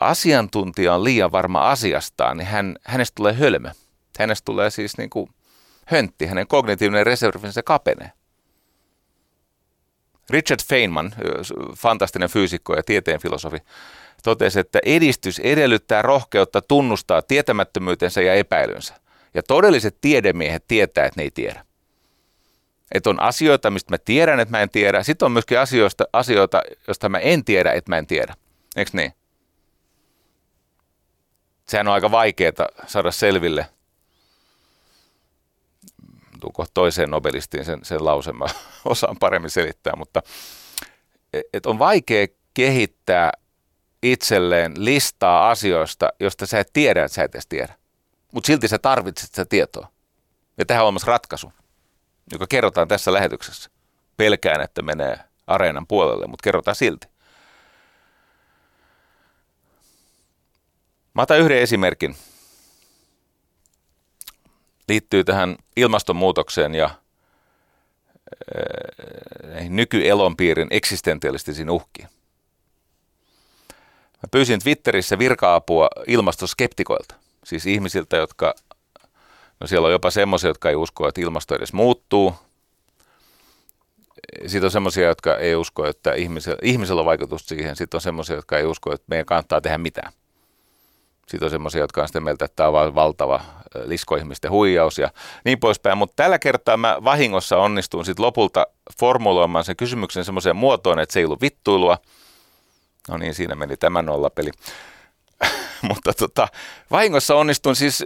asiantuntija on liian varma asiastaan, niin hän, hänestä tulee hölmö. Hänestä tulee siis niin kuin höntti, hänen kognitiivinen reservinsä kapenee. Richard Feynman, fantastinen fyysikko ja tieteen filosofi, totesi, että edistys edellyttää rohkeutta tunnustaa tietämättömyytensä ja epäilynsä. Ja todelliset tiedemiehet tietää, että ne ei tiedä. Että on asioita, mistä mä tiedän, että mä en tiedä. Sitten on myöskin asioista, asioita, joista mä en tiedä, että mä en tiedä. Eikö niin? Sehän on aika vaikeaa saada selville. Tuuko toiseen nobelistiin sen, sen lauseen, mä osaan paremmin selittää, mutta et on vaikea kehittää itselleen listaa asioista, joista sä et tiedä, että sä et edes tiedä. Mutta silti sä tarvitset sitä tietoa. Ja tähän on olemassa ratkaisu, joka kerrotaan tässä lähetyksessä. Pelkään, että menee areenan puolelle, mutta kerrotaan silti. Mä otan yhden esimerkin. Liittyy tähän ilmastonmuutokseen ja äh, nykyelonpiirin eksistentialistisiin uhkiin. Mä pyysin Twitterissä virka-apua ilmastoskeptikoilta, siis ihmisiltä, jotka, no siellä on jopa semmoisia, jotka ei usko, että ilmasto edes muuttuu. Sitten on semmoisia, jotka ei usko, että ihmisellä, ihmisellä on vaikutusta siihen. Sitten on semmoisia, jotka ei usko, että meidän kannattaa tehdä mitään. Sitten on semmoisia, jotka on sitä mieltä, että tämä on valtava liskoihmisten huijaus ja niin poispäin. Mutta tällä kertaa mä vahingossa onnistuin sitten lopulta formuloimaan sen kysymyksen semmoiseen muotoon, että se ei ollut vittuilua. No niin, siinä meni tämä nollapeli. mutta tota, vahingossa onnistuin siis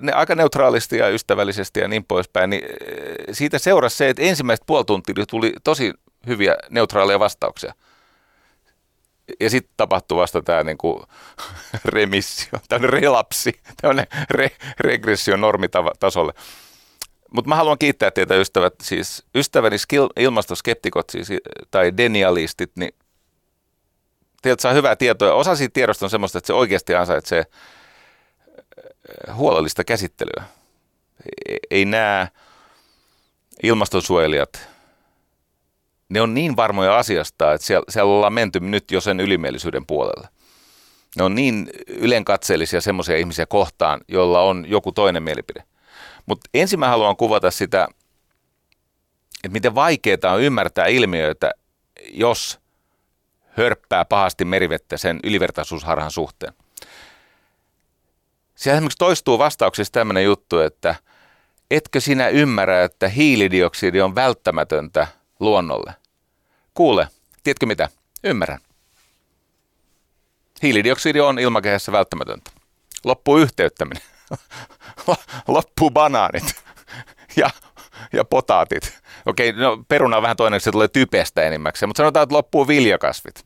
ne aika neutraalisti ja ystävällisesti ja niin poispäin, niin siitä seurasi se, että ensimmäiset puoli tuntia tuli tosi hyviä neutraaleja vastauksia. Ja sitten tapahtui vasta tämä niinku remissio, tämmöinen relapsi, tämmöinen re, regressio normitasolle. Mutta mä haluan kiittää teitä ystävät, siis ystäväni ilmastoskeptikot siis, tai denialistit, niin teiltä saa hyvää tietoa. Osa siitä tiedosta on semmoista, että se oikeasti ansaitsee äh, huolellista käsittelyä. E-, ei nämä ilmastonsuojelijat, ne on niin varmoja asiasta, että siellä, siellä ollaan menty nyt jo sen ylimielisyyden puolelle. Ne on niin ylenkatseellisia semmoisia ihmisiä kohtaan, joilla on joku toinen mielipide. Mutta ensin mä haluan kuvata sitä, että miten vaikeaa on ymmärtää ilmiöitä, jos hörppää pahasti merivettä sen ylivertaisuusharhan suhteen. Siellä esimerkiksi toistuu vastauksessa tämmöinen juttu, että etkö sinä ymmärrä, että hiilidioksidi on välttämätöntä luonnolle? Kuule, tiedätkö mitä? Ymmärrän. Hiilidioksidi on ilmakehässä välttämätöntä. Loppuu yhteyttäminen. Loppuu banaanit ja, ja potaatit. Okei, no peruna on vähän toinen, se tulee typestä enimmäkseen, mutta sanotaan, että loppuu viljakasvit.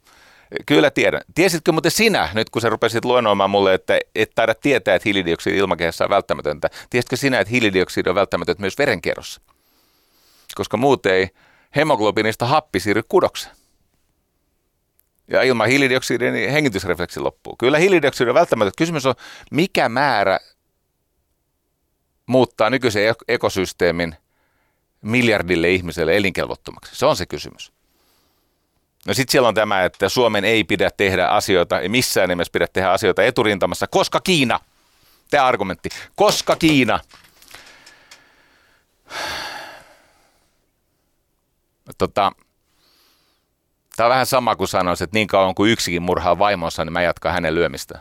Kyllä tiedän. Tiesitkö muuten sinä, nyt kun sä rupesit luennoimaan mulle, että et taida tietää, että hiilidioksidi ilmakehässä on välttämätöntä. Tiesitkö sinä, että hiilidioksidi on välttämätöntä myös verenkierrossa? Koska muuten ei hemoglobinista happi siirry kudokseen. Ja ilman hiilidioksidia niin hengitysrefleksi loppuu. Kyllä hiilidioksidi on välttämätöntä. Kysymys on, mikä määrä muuttaa nykyisen ekosysteemin miljardille ihmiselle elinkelvottomaksi? Se on se kysymys. No sitten siellä on tämä, että Suomen ei pidä tehdä asioita, ei missään nimessä pidä tehdä asioita eturintamassa, koska Kiina. Tämä argumentti. Koska Kiina. Tota, tämä on vähän sama kuin sanoisin, että niin kauan kuin yksikin murhaa vaimonsa, niin mä jatkan hänen lyömistä.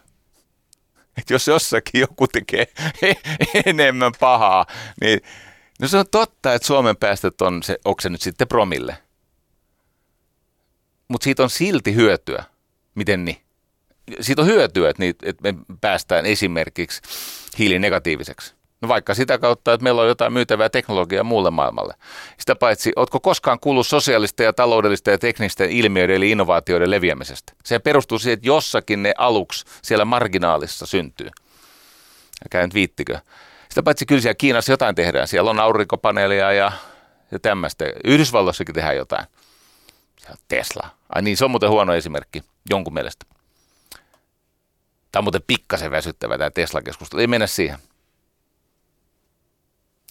Et jos jossakin joku tekee enemmän pahaa, niin no se on totta, että Suomen päästöt on se, onko se nyt sitten promille? mutta siitä on silti hyötyä. Miten niin? Siitä on hyötyä, että, me päästään esimerkiksi hiilinegatiiviseksi. No vaikka sitä kautta, että meillä on jotain myytävää teknologiaa muulle maailmalle. Sitä paitsi, oletko koskaan kuullut sosiaalista ja taloudellista ja teknisten ilmiöiden eli innovaatioiden leviämisestä? Se perustuu siihen, että jossakin ne aluksi siellä marginaalissa syntyy. Älkää nyt viittikö. Sitä paitsi kyllä siellä Kiinassa jotain tehdään. Siellä on aurinkopaneelia ja, ja tämmöistä. Yhdysvalloissakin tehdään jotain. Tesla. Ai niin, se on muuten huono esimerkki jonkun mielestä. Tämä on muuten pikkasen väsyttävä tämä Tesla-keskustelu. Ei mennä siihen.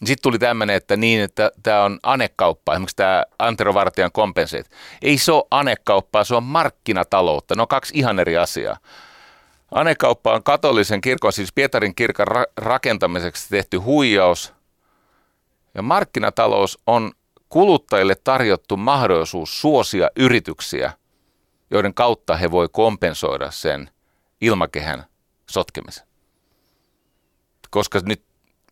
Sitten tuli tämmöinen, että niin, että tämä on anekauppa, esimerkiksi tämä Antero Vartijan kompenseet. Ei se ole anekauppaa, se on markkinataloutta. Ne on kaksi ihan eri asiaa. Anekauppa on katolisen kirkon, siis Pietarin kirkan ra- rakentamiseksi tehty huijaus. Ja markkinatalous on kuluttajille tarjottu mahdollisuus suosia yrityksiä, joiden kautta he voi kompensoida sen ilmakehän sotkemisen. Koska nyt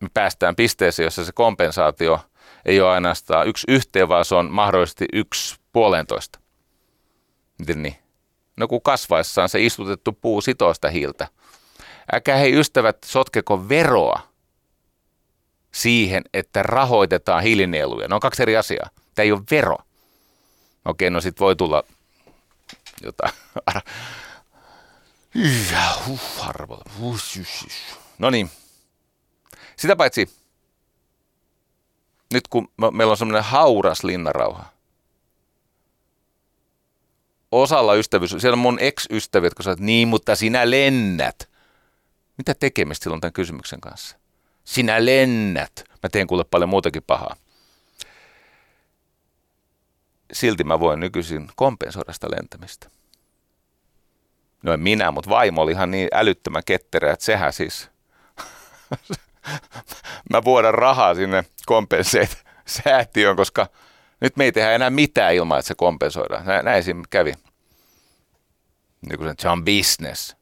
me päästään pisteeseen, jossa se kompensaatio ei ole ainoastaan yksi yhteen, vaan se on mahdollisesti yksi puolentoista. Miten niin? No kun kasvaessaan se istutettu puu sitoista hiiltä. Älkää hei ystävät sotkeko veroa siihen, että rahoitetaan hiilinieluja. Ne on kaksi eri asiaa. Tämä ei ole vero. Okei, no sitten voi tulla jotain. No niin. Sitä paitsi, nyt kun meillä on semmoinen hauras linnarauha, osalla ystävyys, siellä on mun ex-ystäviä, jotka sanoo, niin, mutta sinä lennät. Mitä tekemistä silloin tämän kysymyksen kanssa? Sinä lennät. Mä teen kuule paljon muutakin pahaa. Silti mä voin nykyisin kompensoida sitä lentämistä. No en minä, mutta vaimo oli ihan niin älyttömän ketterä, että sehän siis... mä vuodan rahaa sinne kompenseet säätiön, koska Nyt me ei tehdä enää mitään ilman, että se kompensoidaan. Näin, näin siinä kävi. Niin kuin se on business.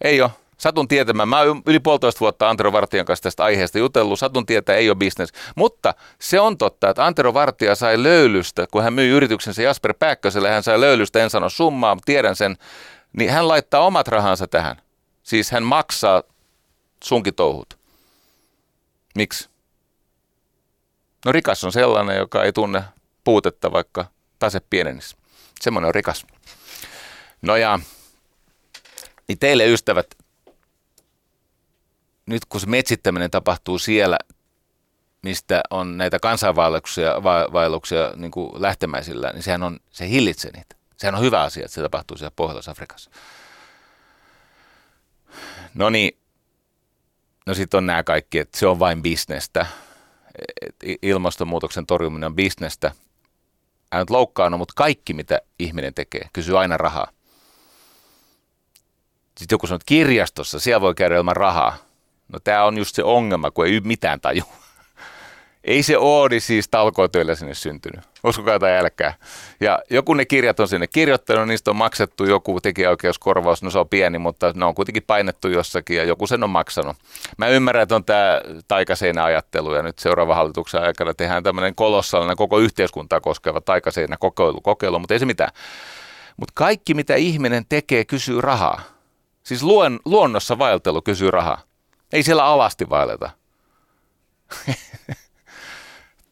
Ei ole. Satun tietämään, mä oon yli puolitoista vuotta Antero Vartijan kanssa tästä aiheesta jutellut, satun tietää, ei ole business. Mutta se on totta, että Antero Vartija sai löylystä, kun hän myi yrityksensä Jasper Pääkköselle, hän sai löylystä, en sano summaa, tiedän sen, niin hän laittaa omat rahansa tähän. Siis hän maksaa sunkin touhut. Miksi? No rikas on sellainen, joka ei tunne puutetta, vaikka tase pienenisi. Semmoinen on rikas. No ja niin teille ystävät, nyt kun se metsittäminen tapahtuu siellä, mistä on näitä kansainvaelluksia vaelluksia, niin lähtemäisillä, niin sehän on, se hillitsee niitä. Sehän on hyvä asia, että se tapahtuu siellä Pohjois-Afrikassa. No niin, no sitten on nämä kaikki, että se on vain bisnestä. Ilmastonmuutoksen torjuminen on bisnestä. Älä nyt loukkaana, mutta kaikki mitä ihminen tekee, kysyy aina rahaa. Sitten joku sanoo, että kirjastossa, siellä voi käydä ilman rahaa. No tämä on just se ongelma, kun ei mitään tajua. Ei se Oodi siis talkootöillä sinne syntynyt. Uskokaa tai älkää. Ja joku ne kirjat on sinne kirjoittanut, niistä on maksettu joku tekijäoikeuskorvaus, no se on pieni, mutta ne on kuitenkin painettu jossakin ja joku sen on maksanut. Mä ymmärrän, että on tämä taikaseinäajattelu ja nyt seuraava hallituksen aikana tehdään tämmöinen kolossaalinen koko yhteiskuntaa koskeva taikaseinäkokeilu, kokeilu, mutta ei se mitään. Mutta kaikki, mitä ihminen tekee, kysyy rahaa. Siis luon, luonnossa vaeltelu kysyy rahaa. Ei siellä alasti vaelleta.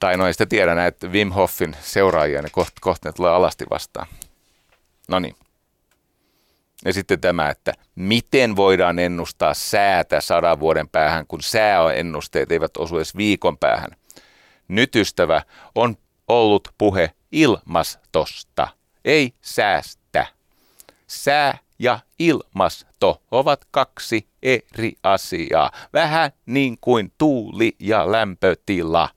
tai no ei sitä tiedä näitä Wim Hoffin seuraajia, ne kohta koht ne tulee alasti vastaan. No niin. Ja sitten tämä, että miten voidaan ennustaa säätä sadan vuoden päähän, kun sääennusteet eivät osu edes viikon päähän. Nyt ystävä on ollut puhe ilmastosta, ei säästä. Sää ja ilmasto ovat kaksi eri asiaa, vähän niin kuin tuuli ja lämpötila.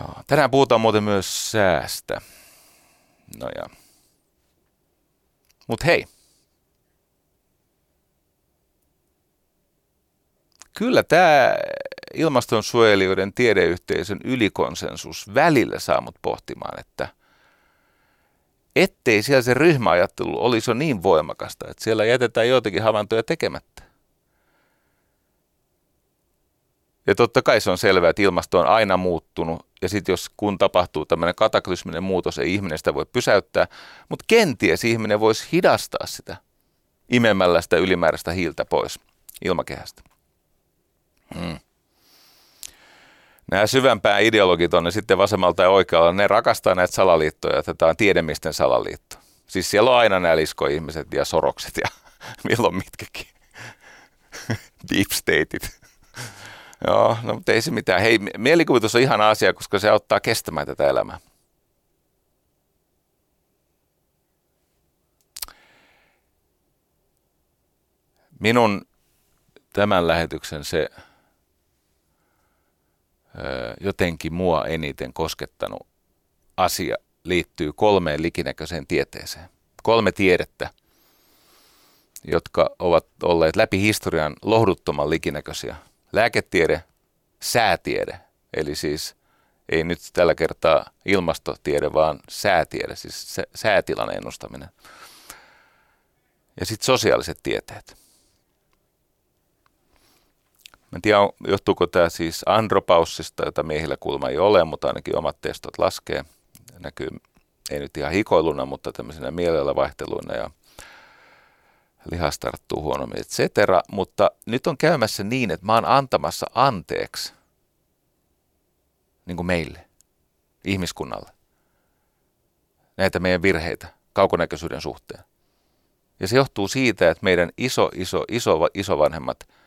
Joo. Tänään puhutaan muuten myös säästä. No ja. Mut hei. Kyllä tämä ilmastonsuojelijoiden tiedeyhteisön ylikonsensus välillä saa mut pohtimaan, että ettei siellä se ryhmäajattelu olisi niin voimakasta, että siellä jätetään joitakin havaintoja tekemättä. Ja totta kai se on selvää, että ilmasto on aina muuttunut, ja sitten jos kun tapahtuu tämmöinen kataklysminen muutos, ei ihminen sitä voi pysäyttää, mutta kenties ihminen voisi hidastaa sitä imemällä sitä ylimääräistä hiiltä pois ilmakehästä. Hmm. Nämä syvänpää ideologit on ne sitten vasemmalta ja oikealla, ne rakastaa näitä salaliittoja, että tämä on tiedemisten salaliitto. Siis siellä on aina nämä liskoihmiset ja sorokset ja milloin mitkäkin. Deep stateit. Joo, no mutta ei se mitään. Hei, mielikuvitus on ihan asia, koska se auttaa kestämään tätä elämää. Minun tämän lähetyksen se jotenkin mua eniten koskettanut asia liittyy kolmeen likinäköiseen tieteeseen. Kolme tiedettä, jotka ovat olleet läpi historian lohduttoman likinäköisiä. Lääketiede, säätiede, eli siis ei nyt tällä kertaa ilmastotiede, vaan säätiede, siis säätilan ennustaminen. Ja sitten sosiaaliset tieteet. Mä en tiedä, johtuuko tämä siis andropaussista, jota miehillä kulma ei ole, mutta ainakin omat testot laskee. Näkyy, ei nyt ihan hikoiluna, mutta tämmöisenä mielellä vaihteluina ja lihas tarttuu huonommin, et cetera. Mutta nyt on käymässä niin, että mä oon antamassa anteeksi niin kuin meille, ihmiskunnalle, näitä meidän virheitä kaukonäköisyyden suhteen. Ja se johtuu siitä, että meidän iso, iso, iso, isovanhemmat –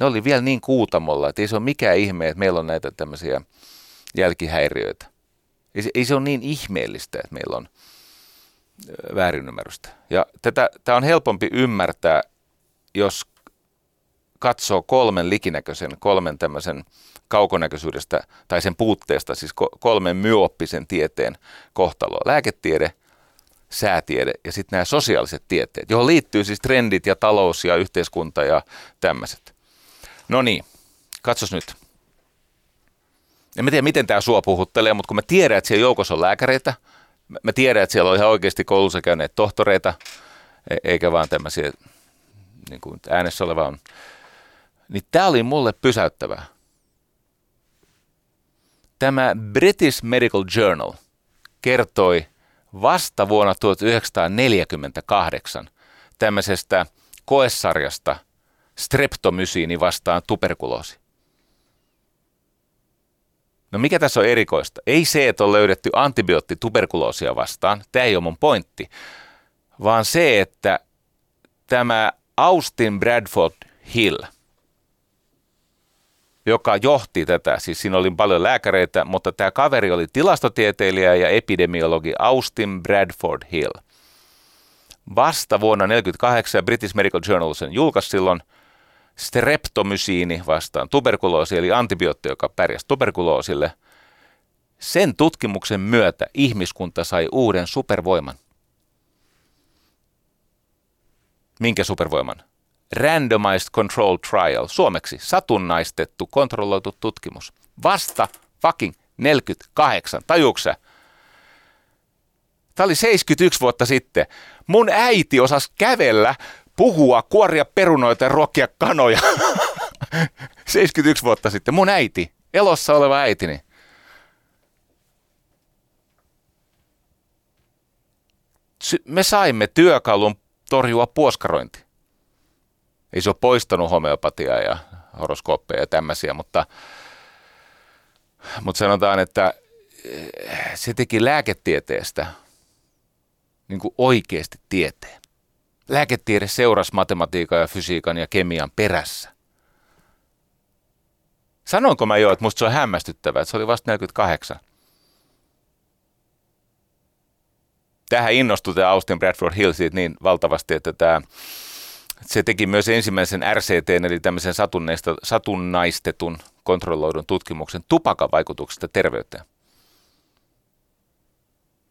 ne oli vielä niin kuutamolla, että ei se ole mikään ihme, että meillä on näitä tämmöisiä jälkihäiriöitä. Ei se, ei se ole niin ihmeellistä, että meillä on väärinymmärrystä. Ja tätä, tämä on helpompi ymmärtää, jos katsoo kolmen likinäköisen, kolmen tämmöisen kaukonäköisyydestä tai sen puutteesta, siis kolmen myoppisen tieteen kohtaloa. Lääketiede, säätiede ja sitten nämä sosiaaliset tieteet, johon liittyy siis trendit ja talous ja yhteiskunta ja tämmöiset. No niin, katsos nyt. en mä tiedä, miten tämä sua puhuttelee, mutta kun mä tiedän, että siellä joukossa on lääkäreitä, mä tiedän, että siellä on ihan oikeasti koulussa käyneet tohtoreita, e- eikä vaan tämmöisiä niin kuin äänessä oleva on. Niin tämä oli mulle pysäyttävää. Tämä British Medical Journal kertoi vasta vuonna 1948 tämmöisestä koesarjasta streptomysiini vastaan tuberkuloosi. No mikä tässä on erikoista? Ei se, että on löydetty antibiootti tuberkuloosia vastaan, tämä ei ole mun pointti, vaan se, että tämä Austin Bradford Hill, joka johti tätä, siis siinä oli paljon lääkäreitä, mutta tämä kaveri oli tilastotieteilijä ja epidemiologi Austin Bradford Hill. Vasta vuonna 1948 British Medical Journal sen julkaisi silloin streptomysiini vastaan tuberkuloosi, eli antibiootti, joka pärjäsi tuberkuloosille. Sen tutkimuksen myötä ihmiskunta sai uuden supervoiman – Minkä supervoiman? Randomized Control Trial, suomeksi satunnaistettu kontrolloitu tutkimus. Vasta fucking 48, tajuuksä? Tämä oli 71 vuotta sitten. Mun äiti osasi kävellä, puhua, kuoria perunoita ja ruokkia kanoja. 71 vuotta sitten. Mun äiti, elossa oleva äitini. Me saimme työkalun torjua puoskarointi. Ei se ole poistanut homeopatiaa ja horoskooppeja ja tämmöisiä, mutta, mutta sanotaan, että eh, se teki lääketieteestä niin kuin oikeasti tieteen. Lääketiede seurasi matematiikan ja fysiikan ja kemian perässä. Sanoinko mä jo, että musta se on hämmästyttävää, että se oli vasta 48. tähän innostui tämä Austin Bradford Hill siitä niin valtavasti, että tämä, se teki myös ensimmäisen RCT, eli tämmöisen satunnaistetun kontrolloidun tutkimuksen tupakan vaikutuksesta terveyteen.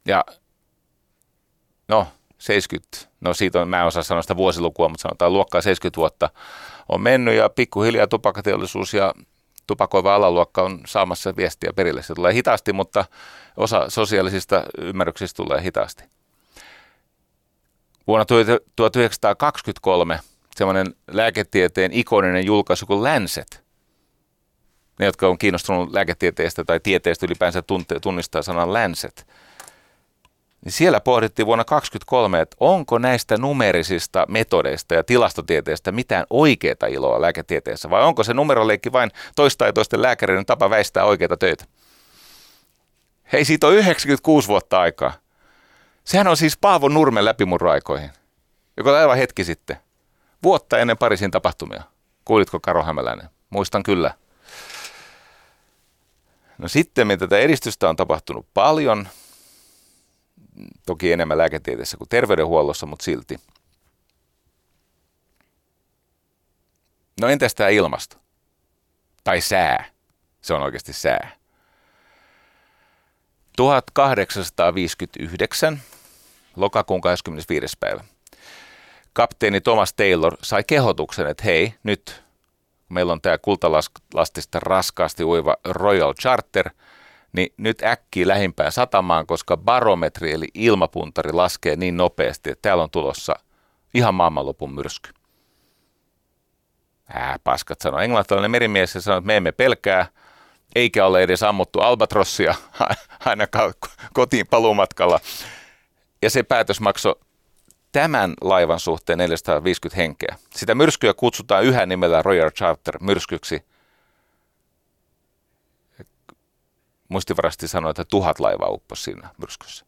Ja no, 70, no siitä on, mä en osaa sanoa sitä vuosilukua, mutta sanotaan luokkaa 70 vuotta on mennyt ja pikkuhiljaa tupakateollisuus ja tupakoiva alaluokka on saamassa viestiä perille. Se tulee hitaasti, mutta osa sosiaalisista ymmärryksistä tulee hitaasti. Vuonna 1923 semmoinen lääketieteen ikoninen julkaisu kuin Lancet. Ne, jotka on kiinnostunut lääketieteestä tai tieteestä ylipäänsä tunnistaa sanan Lancet. Niin siellä pohdittiin vuonna 2023, että onko näistä numerisista metodeista ja tilastotieteestä mitään oikeaa iloa lääketieteessä, vai onko se numeroleikki vain toistaitoisten lääkäreiden tapa väistää oikeita töitä? Hei, siitä on 96 vuotta aikaa. Sehän on siis Paavo Nurmen läpimurroaikoihin, joka oli aivan hetki sitten. Vuotta ennen Pariisin tapahtumia. Kuulitko Karo Hämäläinen? Muistan kyllä. No sitten tätä edistystä on tapahtunut paljon, toki enemmän lääketieteessä kuin terveydenhuollossa, mutta silti. No entäs tämä ilmasto? Tai sää? Se on oikeasti sää. 1859, lokakuun 25. päivä, kapteeni Thomas Taylor sai kehotuksen, että hei, nyt meillä on tämä kultalastista raskaasti uiva Royal Charter, niin nyt äkkiä lähimpään satamaan, koska barometri eli ilmapuntari laskee niin nopeasti, että täällä on tulossa ihan maailmanlopun myrsky. Ää, paskat sanoi. Englantilainen merimies ja sanoi, että me emme pelkää, eikä ole edes ammuttu albatrossia ainakaan kotiin paluumatkalla. Ja se päätös maksoi tämän laivan suhteen 450 henkeä. Sitä myrskyä kutsutaan yhä nimellä Royal Charter myrskyksi. Muistivarasti sanoi, että tuhat laivaa upposi siinä myrskyssä.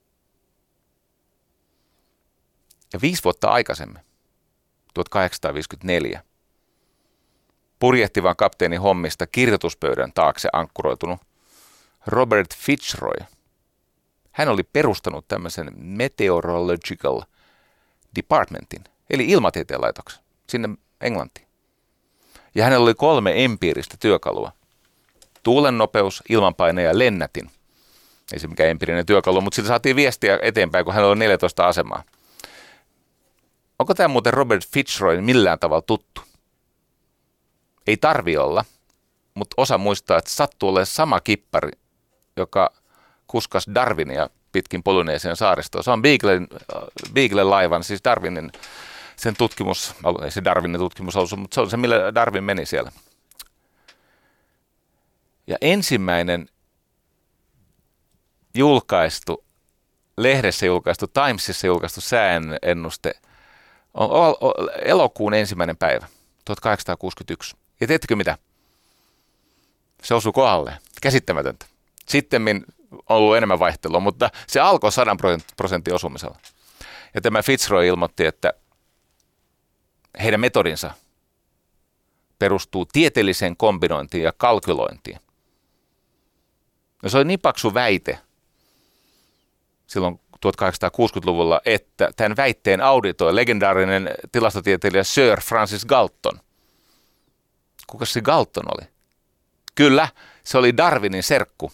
Ja viisi vuotta aikaisemmin, 1854, purjehtivan kapteenin hommista kirjoituspöydän taakse ankkuroitunut Robert Fitzroy. Hän oli perustanut tämmöisen Meteorological Departmentin, eli ilmatieteen laitoksen, sinne Englantiin. Ja hänellä oli kolme empiiristä työkalua. Tuulen nopeus, ilmanpaine ja lennätin. Ei se mikään empiirinen työkalu, mutta sillä saatiin viestiä eteenpäin, kun hänellä oli 14 asemaa. Onko tämä muuten Robert Fitzroy millään tavalla tuttu? Ei tarvi olla. mutta osa muistaa, että sattuu olemaan sama kippari, joka kuskas Darwinia pitkin Polyneesian saaristoa. Se on Beaglen, Beaglen laivan, siis Darwinin sen tutkimus, ei se Darwinin tutkimus ollut, mutta se on se, millä Darwin meni siellä. Ja ensimmäinen julkaistu, lehdessä julkaistu, Timesissa julkaistu sääennuste on elokuun ensimmäinen päivä, 1861. Ja teettekö mitä? Se osui kohdalle. Käsittämätöntä. Sitten on ollut enemmän vaihtelua, mutta se alkoi 100 prosentin osumisella. Ja tämä Fitzroy ilmoitti, että heidän metodinsa perustuu tieteelliseen kombinointiin ja kalkylointiin. No se oli niin paksu väite silloin 1860-luvulla, että tämän väitteen auditoi legendaarinen tilastotieteilijä Sir Francis Galton. Kuka se Galton oli? Kyllä, se oli Darwinin serkku,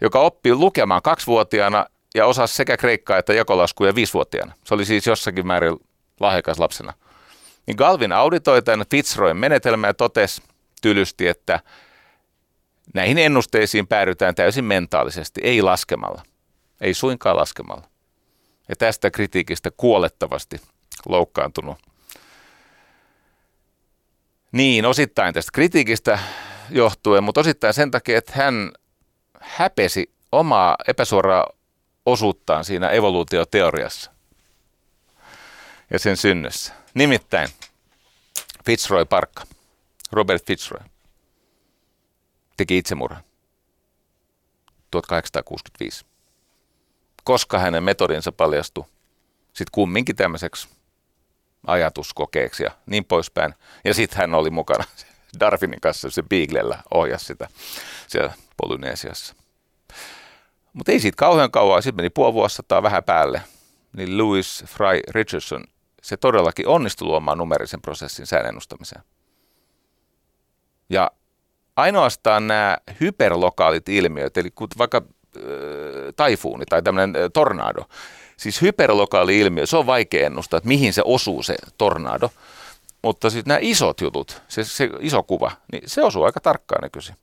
joka oppi lukemaan kaksivuotiaana ja osasi sekä kreikkaa että jakolaskuja viisivuotiaana. Se oli siis jossakin määrin lahjakas lapsena. Niin Galvin auditoi tämän Fitzroyn menetelmä ja totesi tylysti, että näihin ennusteisiin päädytään täysin mentaalisesti, ei laskemalla. Ei suinkaan laskemalla. Ja tästä kritiikistä kuolettavasti loukkaantunut. Niin, osittain tästä kritiikistä johtuen, mutta osittain sen takia, että hän häpesi omaa epäsuoraa osuuttaan siinä evoluutioteoriassa ja sen synnössä. Nimittäin Fitzroy Parkka, Robert Fitzroy, teki itsemurhan 1865, koska hänen metodinsa paljastui sitten kumminkin tämmöiseksi ajatuskokeeksi ja niin poispäin. Ja sitten hän oli mukana Darwinin kanssa se Beaglellä ohjasi sitä siellä Polyneesiassa. Mutta ei siitä kauhean kauan, sitten meni puoli vuosisataa vähän päälle, niin Louis Fry Richardson, se todellakin onnistui luomaan numerisen prosessin sään ennustamiseen. Ja ainoastaan nämä hyperlokaalit ilmiöt, eli vaikka äh, taifuuni tai tämmöinen äh, tornado, siis hyperlokaali ilmiö, se on vaikea ennustaa, että mihin se osuu se tornado, mutta sitten nämä isot jutut, se, se iso kuva, niin se osuu aika tarkkaan nykyisin.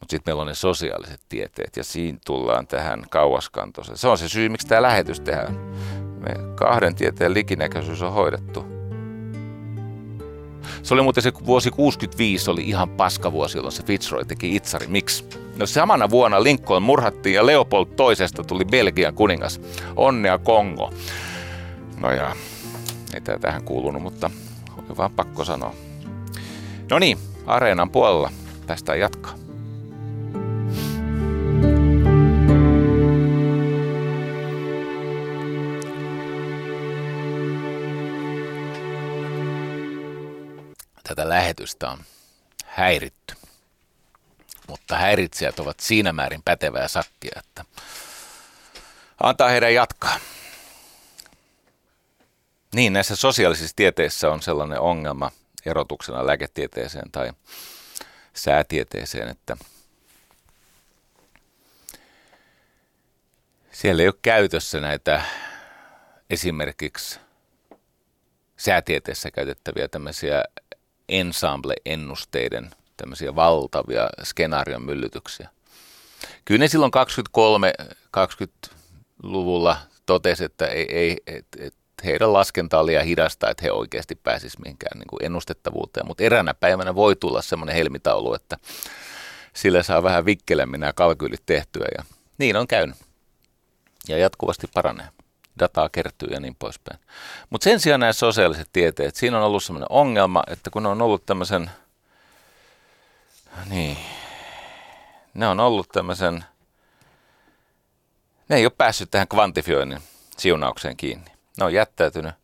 Mutta sitten meillä on ne sosiaaliset tieteet ja siinä tullaan tähän kauaskantoiseen. Se on se syy, miksi tämä lähetys tehdään. Me kahden tieteen likinäköisyys on hoidettu. Se oli muuten se vuosi 65 oli ihan paska vuosi, jolloin se Fitzroy teki itsari. Miksi? No samana vuonna Lincoln murhattiin ja Leopold toisesta tuli Belgian kuningas. Onnea Kongo. No ja, ei tämä tähän kuulunut, mutta oli vaan pakko sanoa. No niin, areenan puolella tästä jatkaa. Tätä lähetystä on häiritty. Mutta häiritsijät ovat siinä määrin pätevää sakkia, että antaa heidän jatkaa. Niin, näissä sosiaalisissa tieteissä on sellainen ongelma erotuksena lääketieteeseen tai säätieteeseen, että siellä ei ole käytössä näitä esimerkiksi säätieteessä käytettäviä tämmöisiä ensemble-ennusteiden tämmöisiä valtavia skenaarion myllytyksiä. Kyllä ne silloin 23-20-luvulla totesi, että ei, ei, et, et heidän laskenta oli liian hidasta, että he oikeasti pääsisivät mihinkään niin kuin ennustettavuuteen. Mutta eräänä päivänä voi tulla semmoinen helmitaulu, että sillä saa vähän vikkelemmin nämä kalkyylit tehtyä ja niin on käynyt. Ja jatkuvasti paranee dataa kertyy ja niin poispäin. Mutta sen sijaan nämä sosiaaliset tieteet, siinä on ollut sellainen ongelma, että kun ne on ollut tämmöisen, niin, ne on ollut tämmöisen, ne ei ole päässyt tähän kvantifioinnin siunaukseen kiinni. Ne on jättäytynyt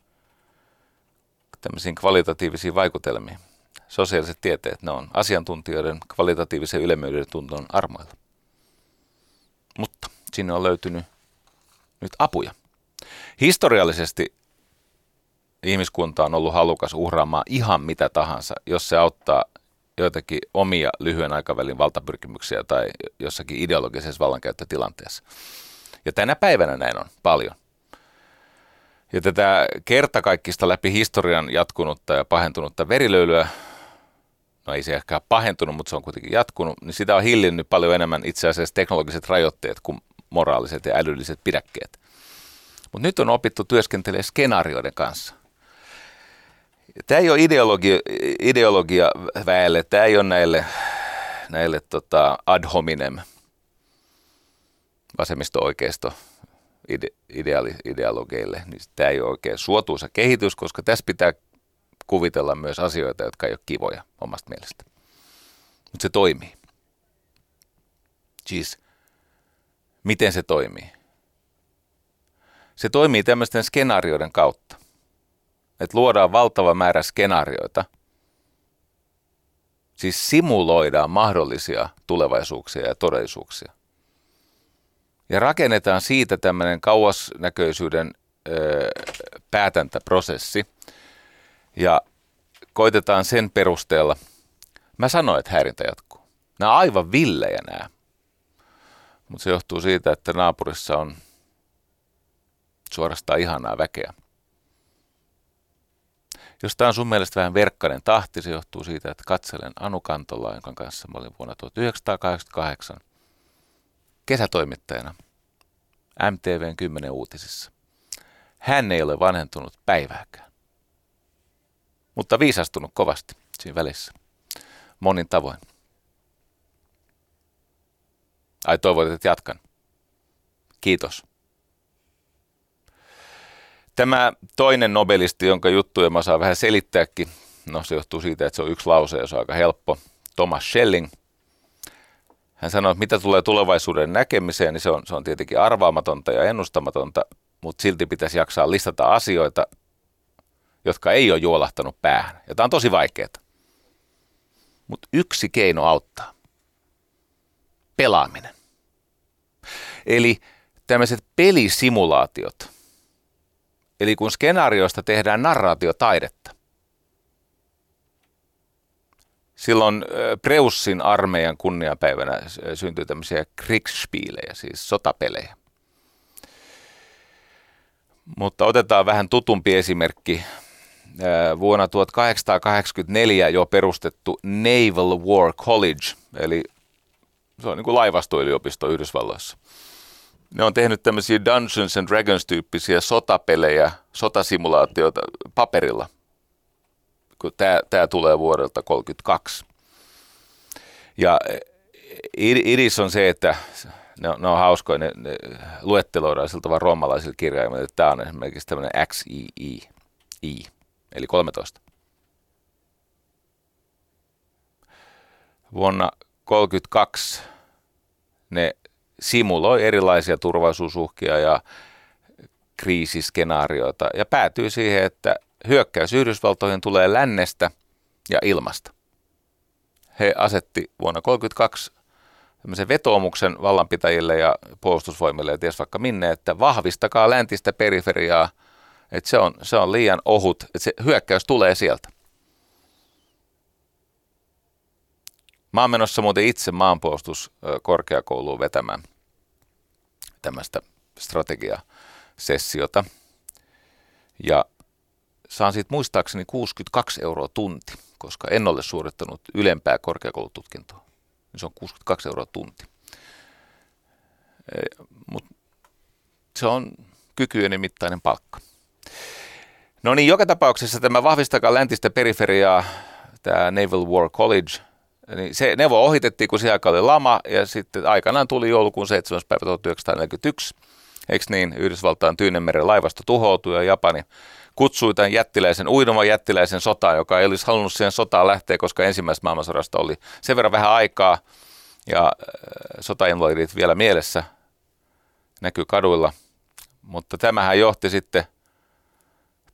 tämmöisiin kvalitatiivisiin vaikutelmiin. Sosiaaliset tieteet, ne on asiantuntijoiden kvalitatiivisen ylemmyyden tunton armoilla. Mutta sinne on löytynyt nyt apuja. Historiallisesti ihmiskunta on ollut halukas uhraamaan ihan mitä tahansa, jos se auttaa joitakin omia lyhyen aikavälin valtapyrkimyksiä tai jossakin ideologisessa vallankäyttötilanteessa. Ja tänä päivänä näin on paljon. Ja tätä kertakaikkista läpi historian jatkunutta ja pahentunutta verilöylyä, no ei se ehkä pahentunut, mutta se on kuitenkin jatkunut, niin sitä on hillinnyt paljon enemmän itse asiassa teknologiset rajoitteet kuin moraaliset ja älylliset pidäkkeet. Mutta nyt on opittu työskentelemään skenaarioiden kanssa. Tämä ei ole ideologia, ideologia väelle, tämä ei ole näille, näille tota ad hominem vasemmisto-oikeisto ide, ideologeille, niin tämä ei ole oikein suotuisa kehitys, koska tässä pitää kuvitella myös asioita, jotka ei ole kivoja omasta mielestä. Mutta se toimii. Siis, miten se toimii? Se toimii tämmöisten skenaarioiden kautta. Että luodaan valtava määrä skenaarioita. Siis simuloidaan mahdollisia tulevaisuuksia ja todellisuuksia. Ja rakennetaan siitä tämmöinen kauasnäköisyyden ö, päätäntäprosessi. Ja koitetaan sen perusteella. Mä sanoin, että häirintä jatkuu. Nämä on aivan villejä nämä. Mutta se johtuu siitä, että naapurissa on suorastaan ihanaa väkeä. Jos tämä on sun mielestä vähän verkkainen tahti, se johtuu siitä, että katselen Anu Kantola, jonka kanssa olin vuonna 1988 kesätoimittajana MTVn 10 uutisissa. Hän ei ole vanhentunut päivääkään, mutta viisastunut kovasti siinä välissä, monin tavoin. Ai toivot, että jatkan. Kiitos. Tämä toinen nobelisti, jonka juttuja mä saan vähän selittääkin, no se johtuu siitä, että se on yksi lause ja se on aika helppo, Thomas Schelling. Hän sanoi, että mitä tulee tulevaisuuden näkemiseen, niin se on, se on tietenkin arvaamatonta ja ennustamatonta, mutta silti pitäisi jaksaa listata asioita, jotka ei ole juolahtanut päähän. Ja tämä on tosi vaikeaa. Mutta yksi keino auttaa. Pelaaminen. Eli tämmöiset pelisimulaatiot – Eli kun skenaarioista tehdään narraatiotaidetta. Silloin Preussin armeijan kunniapäivänä syntyi tämmöisiä Kriegspielejä, siis sotapelejä. Mutta otetaan vähän tutumpi esimerkki. Vuonna 1884 jo perustettu Naval War College, eli se on niin kuin laivastoyliopisto Yhdysvalloissa – ne on tehnyt tämmöisiä Dungeons and Dragons-tyyppisiä sotapelejä, sotasimulaatioita paperilla, tämä, tämä tulee vuodelta 1932. Ja idis on se, että ne on, ne on hauskoja, ne, ne luetteloidaan siltä vaan roomalaisilla kirjaimilla, että tämä on esimerkiksi tämmöinen XII, I, eli 13. Vuonna 1932 ne simuloi erilaisia turvallisuusuhkia ja kriisiskenaarioita ja päätyy siihen, että hyökkäys Yhdysvaltoihin tulee lännestä ja ilmasta. He asetti vuonna 1932 tämmöisen vetoomuksen vallanpitäjille ja puolustusvoimille ja ties vaikka minne, että vahvistakaa läntistä periferiaa, että se on, se on liian ohut, että se hyökkäys tulee sieltä. Mä oon menossa muuten itse maanpuolustuskorkeakouluun vetämään tämmöistä strategiasessiota. Ja saan siitä muistaakseni 62 euroa tunti, koska en ole suorittanut ylempää korkeakoulututkintoa. Niin se on 62 euroa tunti. Mutta se on kykyjeni mittainen palkka. No niin, joka tapauksessa tämä vahvistakaa läntistä periferiaa, tämä Naval War College, niin se neuvo ohitettiin, kun siellä oli lama, ja sitten aikanaan tuli joulukuun 7. päivä 1941. Eikö niin? Yhdysvaltain Tyynemeren laivasto tuhoutui ja Japani kutsui tämän jättiläisen, uinuman jättiläisen sotaan, joka ei olisi halunnut siihen sotaan lähteä, koska ensimmäisestä maailmansodasta oli sen verran vähän aikaa ja äh, sotainvalidit vielä mielessä näkyy kaduilla. Mutta tämähän johti sitten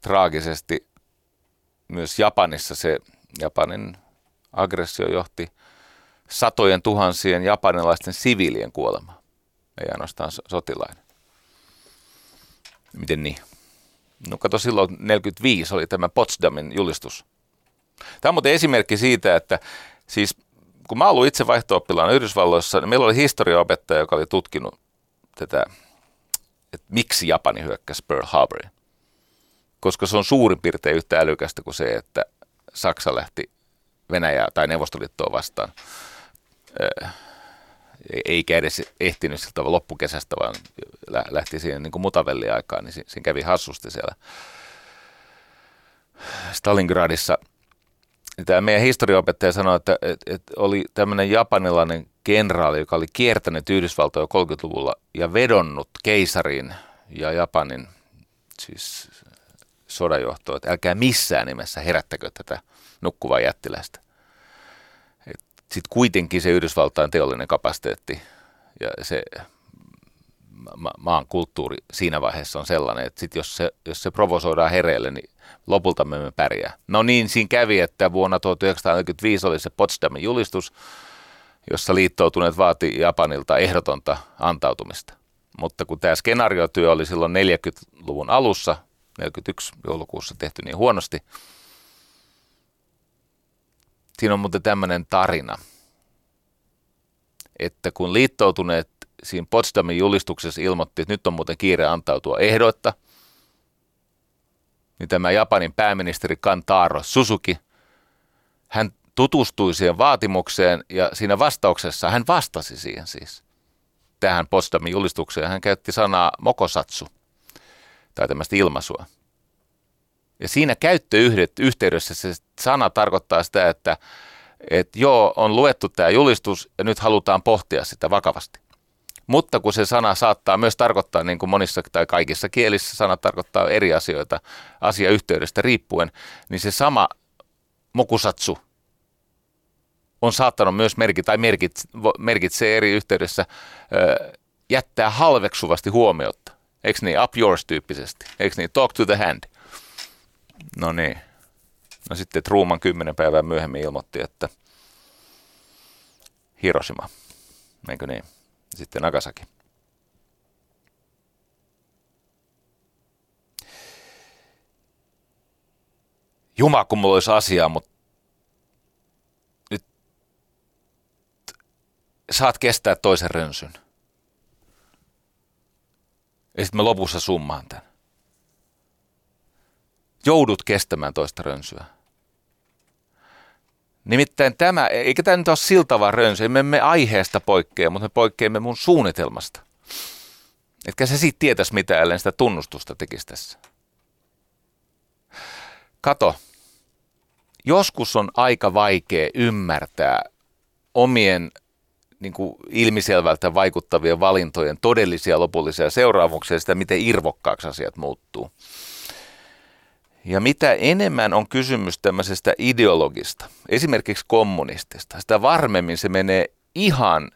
traagisesti myös Japanissa se Japanin aggressio johti satojen tuhansien japanilaisten siviilien kuolemaan, ei ainoastaan sotilainen. Miten niin? No kato, silloin 45 oli tämä Potsdamin julistus. Tämä on muuten esimerkki siitä, että siis kun mä olin itse vaihto Yhdysvalloissa, niin meillä oli historiaopettaja, joka oli tutkinut tätä, että miksi Japani hyökkäsi Pearl Harboriin. Koska se on suurin piirtein yhtä älykästä kuin se, että Saksa lähti Venäjää tai Neuvostoliittoa vastaan. Eikä edes ehtinyt siltä loppukesästä, vaan lähti siihen niin kuin mutavelliaikaan, niin siinä kävi hassusti siellä Stalingradissa. Tämä meidän historiaopettaja sanoi, että, että, että oli tämmöinen japanilainen kenraali, joka oli kiertänyt Yhdysvaltoja 30-luvulla ja vedonnut keisariin ja Japanin siis sodajohtoa, että älkää missään nimessä herättäkö tätä nukkuvaa jättiläistä. Sitten kuitenkin se Yhdysvaltain teollinen kapasiteetti ja se ma- maan kulttuuri siinä vaiheessa on sellainen, että sit jos, se, jos se provosoidaan hereille, niin lopulta me emme pärjää. No niin, siinä kävi, että vuonna 1945 oli se Potsdamin julistus, jossa liittoutuneet vaati Japanilta ehdotonta antautumista. Mutta kun tämä skenaariotyö oli silloin 40-luvun alussa, 41 joulukuussa tehty niin huonosti, siinä on muuten tämmöinen tarina, että kun liittoutuneet siinä Potsdamin julistuksessa ilmoitti, että nyt on muuten kiire antautua ehdoitta, niin tämä Japanin pääministeri Kantaro Suzuki, hän tutustui siihen vaatimukseen ja siinä vastauksessa hän vastasi siihen siis tähän Potsdamin julistukseen. Hän käytti sanaa mokosatsu tai tämmöistä ilmaisua. Ja siinä käyttöyhteydessä se sana tarkoittaa sitä, että, että joo, on luettu tämä julistus ja nyt halutaan pohtia sitä vakavasti. Mutta kun se sana saattaa myös tarkoittaa, niin kuin monissa tai kaikissa kielissä sana tarkoittaa eri asioita asiayhteydestä riippuen, niin se sama mokusatsu on saattanut myös merkitä, tai merkit, merkitsee eri yhteydessä jättää halveksuvasti huomiota. Eikö niin? Up yours tyyppisesti. Eikö niin? Talk to the hand. No niin. No sitten Truman kymmenen päivää myöhemmin ilmoitti, että Hiroshima. Eikö niin? Sitten Nagasaki. Jumala, kun mulla olisi asiaa, mutta nyt saat kestää toisen rönsyn. Ja sitten mä lopussa summaan tämän. Joudut kestämään toista rönsyä. Nimittäin tämä, eikä tämä nyt ole siltava rönsy, emme me aiheesta poikkea, mutta me poikkeamme mun suunnitelmasta. Etkä se siitä tietäisi mitä, ellen sitä tunnustusta tekisi tässä. Kato, joskus on aika vaikea ymmärtää omien niin kuin ilmiselvältä vaikuttavien valintojen todellisia lopullisia seuraamuksia sitä, miten irvokkaaksi asiat muuttuu. Ja mitä enemmän on kysymys tämmöisestä ideologista, esimerkiksi kommunistista, sitä varmemmin se menee ihan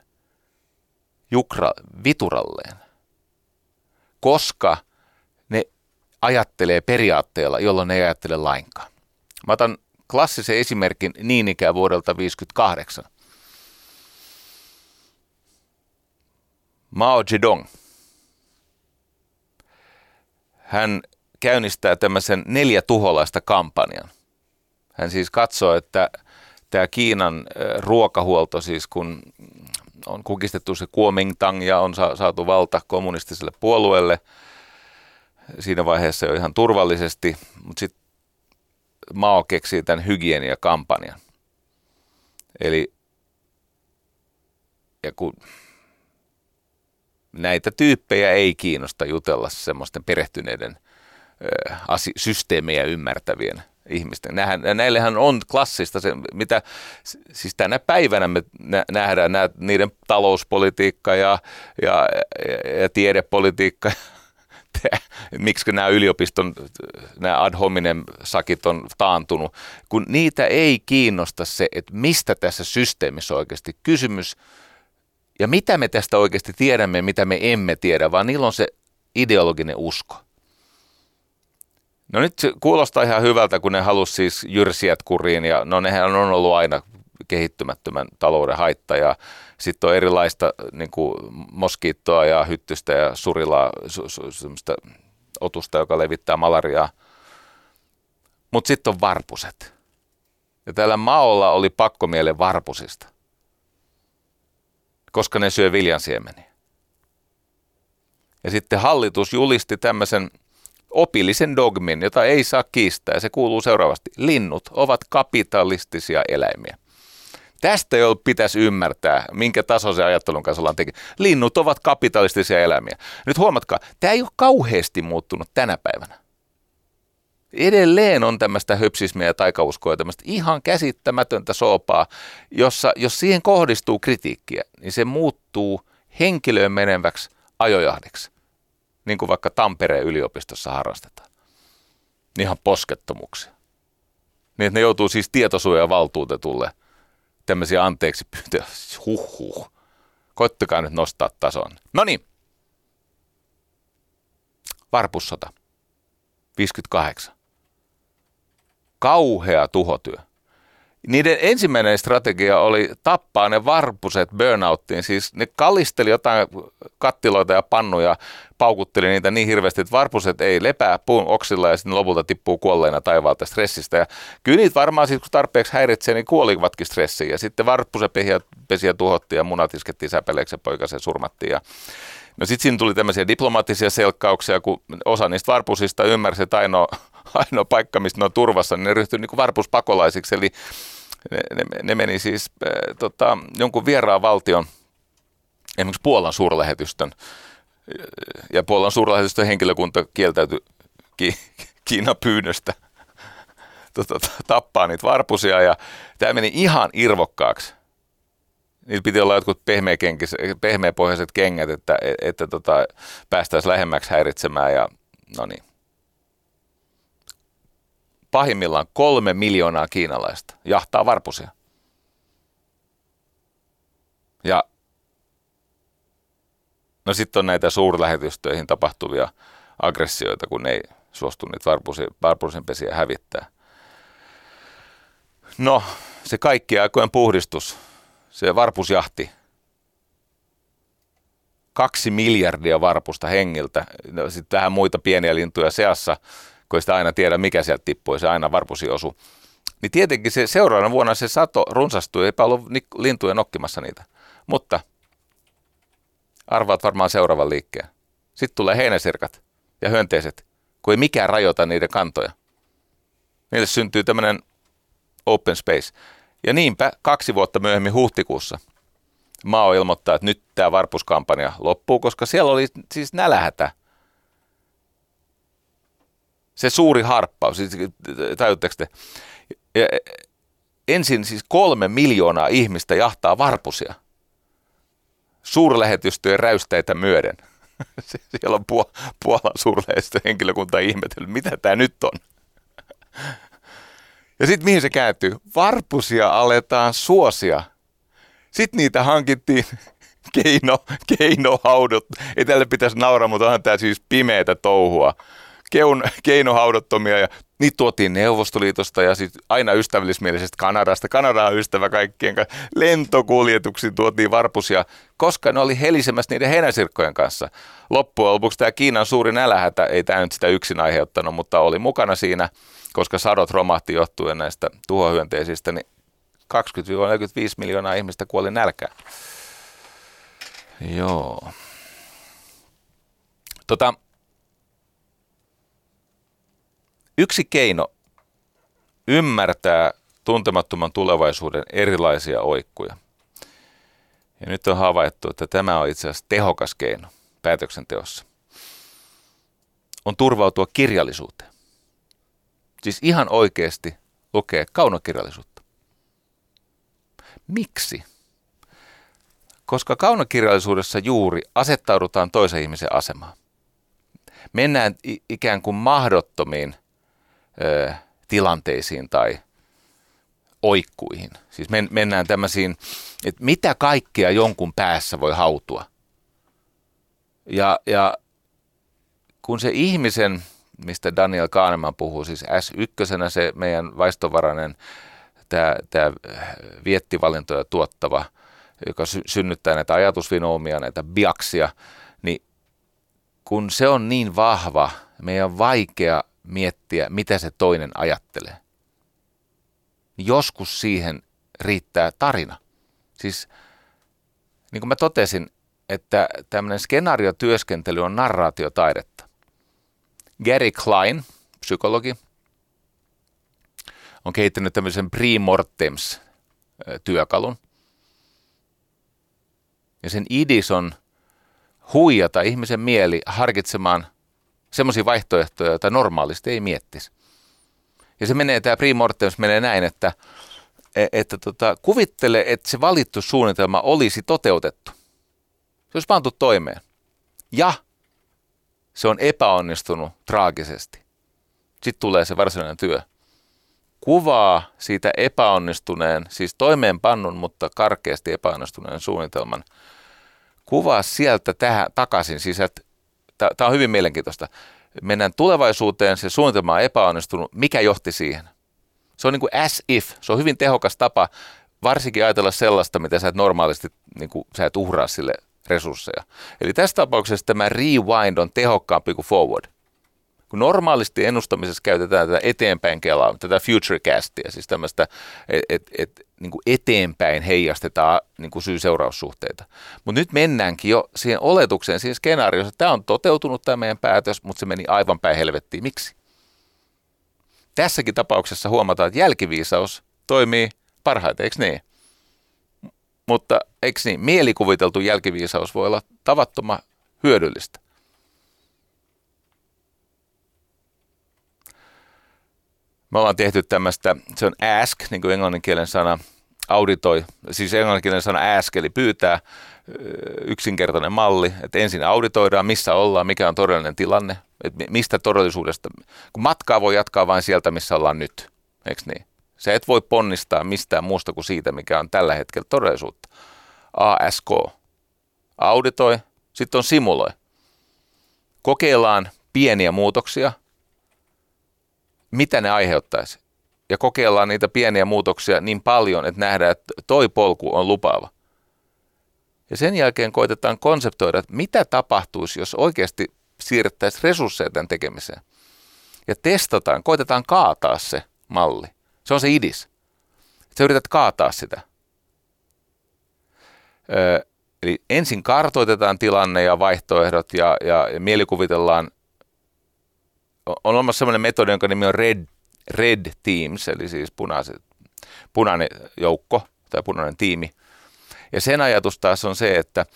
jukra vituralleen, koska ne ajattelee periaatteella, jolloin ne ei ajattele lainkaan. Mä otan klassisen esimerkin niin ikään vuodelta 1958. Mao Zedong. Hän käynnistää tämmöisen neljä tuholaista kampanjan. Hän siis katsoo, että tämä Kiinan ruokahuolto, siis kun on kukistettu se Kuomintang ja on saatu valta kommunistiselle puolueelle, siinä vaiheessa jo ihan turvallisesti, mutta sitten Mao keksii tämän hygieniakampanjan. Eli ja kun näitä tyyppejä ei kiinnosta jutella semmoisten perehtyneiden asi- systeemejä ymmärtävien ihmisten. Nähän, näillehän on klassista se, mitä siis tänä päivänä me nähdään nää, niiden talouspolitiikka ja, ja, ja tiedepolitiikka, miksi nämä yliopiston, nämä ad hominem sakit on taantunut, kun niitä ei kiinnosta se, että mistä tässä systeemissä on oikeasti kysymys ja mitä me tästä oikeasti tiedämme, mitä me emme tiedä, vaan niillä on se ideologinen usko. No nyt se kuulostaa ihan hyvältä, kun ne halusi siis jyrsijät kuriin ja no nehän on ollut aina kehittymättömän talouden haitta ja sitten on erilaista niin kuin moskiittoa ja hyttystä ja surilaa, su, su, semmoista otusta, joka levittää malariaa. Mutta sitten on varpuset. Ja täällä Maolla oli pakkomiele varpusista, koska ne syö viljansiemeniä. Ja sitten hallitus julisti tämmöisen opillisen dogmin, jota ei saa kiistää. Ja se kuuluu seuraavasti. Linnut ovat kapitalistisia eläimiä. Tästä jo pitäisi ymmärtää, minkä taso se ajattelun kanssa ollaan tekemään. Linnut ovat kapitalistisia eläimiä. Nyt huomatkaa, tämä ei ole kauheasti muuttunut tänä päivänä. Edelleen on tämmöistä höpsismiä ja taikauskoa ja tämmöistä ihan käsittämätöntä soopaa, jossa jos siihen kohdistuu kritiikkiä, niin se muuttuu henkilöön meneväksi ajojahdiksi, niin kuin vaikka Tampereen yliopistossa harrastetaan. Ihan poskettomuksia. Niin, että ne joutuu siis tietosuojavaltuutetulle – tämmöisiä anteeksi pyyntöjä. Huhhuh. Koittakaa nyt nostaa tason. No niin. Varpussota. 58. Kauhea tuhotyö niiden ensimmäinen strategia oli tappaa ne varpuset burnouttiin. Siis ne kallisteli jotain kattiloita ja pannuja, paukutteli niitä niin hirveästi, että varpuset ei lepää puun oksilla ja sitten lopulta tippuu kuolleena taivaalta stressistä. Ja kyllä niitä varmaan sitten kun tarpeeksi häiritsee, niin kuolivatkin stressiin. Ja sitten varpusepesiä pesiä tuhottiin ja munat iskettiin säpeleeksi ja poikasen surmattiin. Ja No sitten siinä tuli tämmöisiä diplomaattisia selkkauksia, kun osa niistä varpusista ymmärsi, että ainoa, ainoa paikka, mistä ne on turvassa, niin ne ryhtyi niin varpuspakolaisiksi. Eli ne, ne, ne meni siis äh, tota, jonkun vieraan valtion, esimerkiksi Puolan suurlähetystön, ja Puolan suurlähetystön henkilökunta kieltäytyi ki, Kiinan pyynnöstä tota, tappaa niitä varpusia, ja tämä meni ihan irvokkaaksi. Niillä piti olla jotkut pehmeäpohjaiset kengät, että, että, tota, päästäisiin lähemmäksi häiritsemään, ja no niin pahimmillaan kolme miljoonaa kiinalaista jahtaa varpusia. Ja no sitten on näitä suurlähetystöihin tapahtuvia aggressioita, kun ei suostu niitä varpusin pesiä hävittää. No, se kaikki aikojen puhdistus, se varpusjahti, kaksi miljardia varpusta hengiltä, no, sitten vähän muita pieniä lintuja seassa, kun sitä aina tiedä, mikä sieltä tippuu, se aina varpusi osu. Niin tietenkin se seuraavana vuonna se sato runsastui, eipä ollut lintuja nokkimassa niitä. Mutta arvaat varmaan seuraavan liikkeen. Sitten tulee heinäsirkat ja hyönteiset, kun ei mikään rajoita niiden kantoja. Niille syntyy tämmöinen open space. Ja niinpä kaksi vuotta myöhemmin huhtikuussa Mao ilmoittaa, että nyt tämä varpuskampanja loppuu, koska siellä oli siis nälähätä se suuri harppaus, siis, tajutteko te? Ja ensin siis kolme miljoonaa ihmistä jahtaa varpusia suurlähetystöjen räystäitä myöden. Siellä on Puolan suurlähetystön henkilökunta ihmetellyt, mitä tämä nyt on. Ja sitten mihin se kääntyy? Varpusia aletaan suosia. Sitten niitä hankittiin keino, keinohaudot. Ei tälle pitäisi nauraa, mutta onhan tämä siis pimeätä touhua keun, keinohaudottomia ja niitä tuotiin Neuvostoliitosta ja sitten aina ystävällismielisestä Kanadasta. Kanada on ystävä kaikkien kanssa. Lentokuljetuksiin tuotiin varpusia, koska ne oli helisemässä niiden heinäsirkkojen kanssa. Loppujen lopuksi tämä Kiinan suuri nälähätä, ei tämä nyt sitä yksin aiheuttanut, mutta oli mukana siinä, koska sadot romahti johtuen näistä tuhohyönteisistä, niin 20-45 miljoonaa ihmistä kuoli nälkään. Joo. Tota, Yksi keino ymmärtää tuntemattoman tulevaisuuden erilaisia oikkuja. Ja nyt on havaittu, että tämä on itse asiassa tehokas keino päätöksenteossa. On turvautua kirjallisuuteen. Siis ihan oikeasti lukee kaunokirjallisuutta. Miksi? Koska kaunokirjallisuudessa juuri asettaudutaan toisen ihmisen asemaan. Mennään ikään kuin mahdottomiin – tilanteisiin tai oikkuihin. Siis men, mennään tämmöisiin, että mitä kaikkea jonkun päässä voi hautua. Ja, ja kun se ihmisen, mistä Daniel Kahneman puhuu, siis S1, se meidän vaistovarainen, tämä, tämä viettivalintoja tuottava, joka sy- synnyttää näitä ajatusvinoumia, näitä biaksia, niin kun se on niin vahva, meidän on vaikea miettiä, mitä se toinen ajattelee. Joskus siihen riittää tarina. Siis niin kuin mä totesin, että tämmöinen skenaariotyöskentely on narraatiotaidetta. Gary Klein, psykologi, on kehittänyt tämmöisen pre-mortems-työkalun. Ja sen idis on huijata ihmisen mieli harkitsemaan semmoisia vaihtoehtoja, joita normaalisti ei miettisi. Ja se menee, tämä pre-mortems menee näin, että, e, että tota, kuvittele, että se valittu suunnitelma olisi toteutettu. Se olisi pantu toimeen. Ja se on epäonnistunut traagisesti. Sitten tulee se varsinainen työ. Kuvaa siitä epäonnistuneen, siis toimeenpannun, mutta karkeasti epäonnistuneen suunnitelman. Kuvaa sieltä tähän takaisin. Siis, Tämä on hyvin mielenkiintoista. Mennään tulevaisuuteen, se suunnitelma on epäonnistunut. Mikä johti siihen? Se on niin kuin as if. Se on hyvin tehokas tapa varsinkin ajatella sellaista, mitä sä et normaalisti, niin kuin, sä et uhraa sille resursseja. Eli tässä tapauksessa tämä rewind on tehokkaampi kuin forward. Kun normaalisti ennustamisessa käytetään tätä eteenpäin kelaa, tätä futurecastia, siis tämmöistä, että et, et, niin kuin eteenpäin heijastetaan niin kuin syy-seuraussuhteita. Mutta nyt mennäänkin jo siihen oletukseen, siihen skenaarioon, että tämä on toteutunut tämä meidän päätös, mutta se meni aivan päin helvettiin. Miksi? Tässäkin tapauksessa huomataan, että jälkiviisaus toimii parhaiten, eikö niin? Mutta eikö niin, mielikuviteltu jälkiviisaus voi olla tavattoman hyödyllistä. Me ollaan tehty tämmöistä, se on ask, niin kuin englanninkielen sana, auditoi, siis englanninkielen sana ask, eli pyytää yksinkertainen malli, että ensin auditoidaan, missä ollaan, mikä on todellinen tilanne, että mistä todellisuudesta, kun matkaa voi jatkaa vain sieltä, missä ollaan nyt, eikö niin? Se et voi ponnistaa mistään muusta kuin siitä, mikä on tällä hetkellä todellisuutta. ASK. Auditoi, sitten on simuloi. Kokeillaan pieniä muutoksia, mitä ne aiheuttaisi. Ja kokeillaan niitä pieniä muutoksia niin paljon, että nähdään, että toi polku on lupaava. Ja sen jälkeen koitetaan konseptoida, että mitä tapahtuisi, jos oikeasti siirrettäisiin resursseja tämän tekemiseen. Ja testataan, koitetaan kaataa se malli. Se on se idis. Sä yrität kaataa sitä. Ö, eli ensin kartoitetaan tilanne ja vaihtoehdot ja, ja, ja mielikuvitellaan. On olemassa sellainen metodi, jonka nimi on Red, Red Teams, eli siis punaiset, punainen joukko tai punainen tiimi. Ja sen ajatus taas on se, että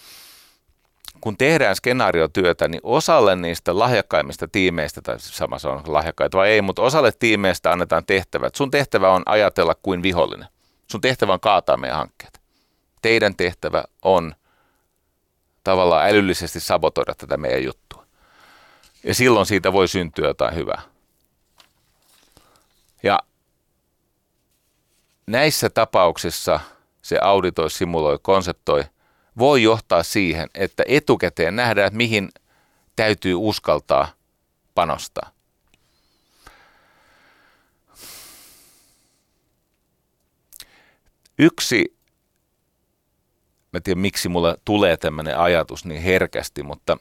kun tehdään skenaariotyötä, niin osalle niistä lahjakkaimmista tiimeistä, tai sama se on lahjakkaita vai ei, mutta osalle tiimeistä annetaan tehtävät. Sun tehtävä on ajatella kuin vihollinen. Sun tehtävä on kaataa meidän hankkeet. Teidän tehtävä on tavallaan älyllisesti sabotoida tätä meidän juttua. Ja silloin siitä voi syntyä jotain hyvää. Ja näissä tapauksissa se auditoi, simuloi, konseptoi – voi johtaa siihen, että etukäteen nähdään, että mihin täytyy uskaltaa panostaa. Yksi, mä tiedän miksi mulle tulee tämmöinen ajatus niin herkästi, mutta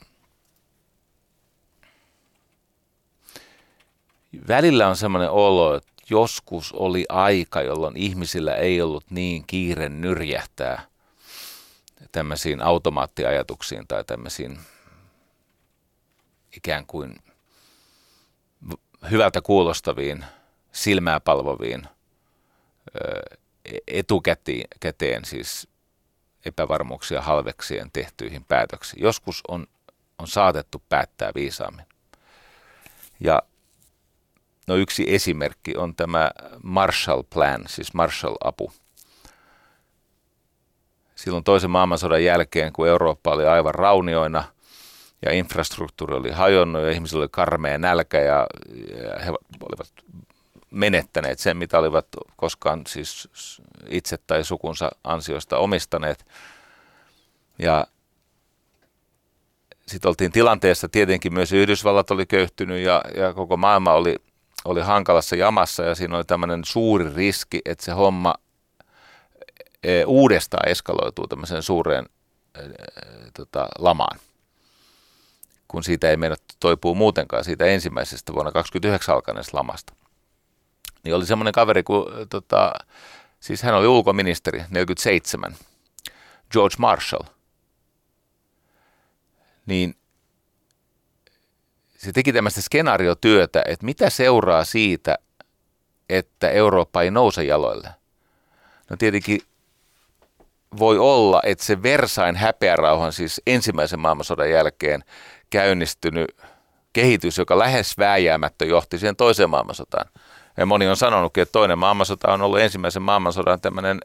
välillä on semmoinen olo, että joskus oli aika, jolloin ihmisillä ei ollut niin kiire nyrjähtää tämmöisiin automaattiajatuksiin tai tämmöisiin ikään kuin hyvältä kuulostaviin, silmää palvoviin, etukäteen siis epävarmuuksia halveksien tehtyihin päätöksiin. Joskus on, on saatettu päättää viisaammin. Ja no yksi esimerkki on tämä Marshall Plan, siis Marshall-apu, silloin toisen maailmansodan jälkeen, kun Eurooppa oli aivan raunioina ja infrastruktuuri oli hajonnut ja ihmisillä oli karmea nälkä ja, he olivat menettäneet sen, mitä olivat koskaan siis itse tai sukunsa ansiosta omistaneet. Ja sitten oltiin tilanteessa, tietenkin myös Yhdysvallat oli köyhtynyt ja, ja koko maailma oli, oli hankalassa jamassa ja siinä oli tämmöinen suuri riski, että se homma E, uudestaan eskaloituu tämmöiseen suureen e, tota, lamaan, kun siitä ei mennä toipuu muutenkaan siitä ensimmäisestä vuonna 2029 alkaneesta lamasta. Niin oli semmoinen kaveri, kun, tota, siis hän oli ulkoministeri 47, George Marshall. Niin se teki tämmöistä skenaariotyötä, että mitä seuraa siitä, että Eurooppa ei nouse jaloille. No tietenkin voi olla, että se Versain häpeärauhan, siis ensimmäisen maailmansodan jälkeen käynnistynyt kehitys, joka lähes vääjäämättä johti siihen toiseen maailmansotaan. Ja moni on sanonutkin, että toinen maailmansota on ollut ensimmäisen maailmansodan tämmöinen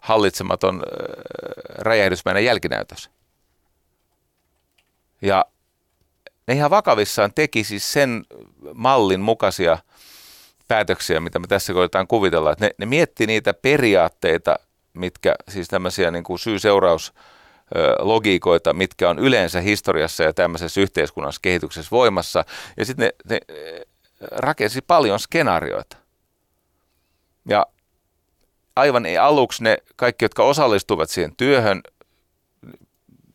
hallitsematon räjähdysmäinen jälkinäytös. Ja ne ihan vakavissaan teki siis sen mallin mukaisia päätöksiä, mitä me tässä koetaan kuvitella. Ne, ne mietti niitä periaatteita, mitkä siis tämmöisiä niin kuin syy-seuraus logiikoita, mitkä on yleensä historiassa ja tämmöisessä yhteiskunnassa kehityksessä voimassa. Ja sitten ne, ne rakensi paljon skenaarioita. Ja aivan aluksi ne kaikki, jotka osallistuvat siihen työhön,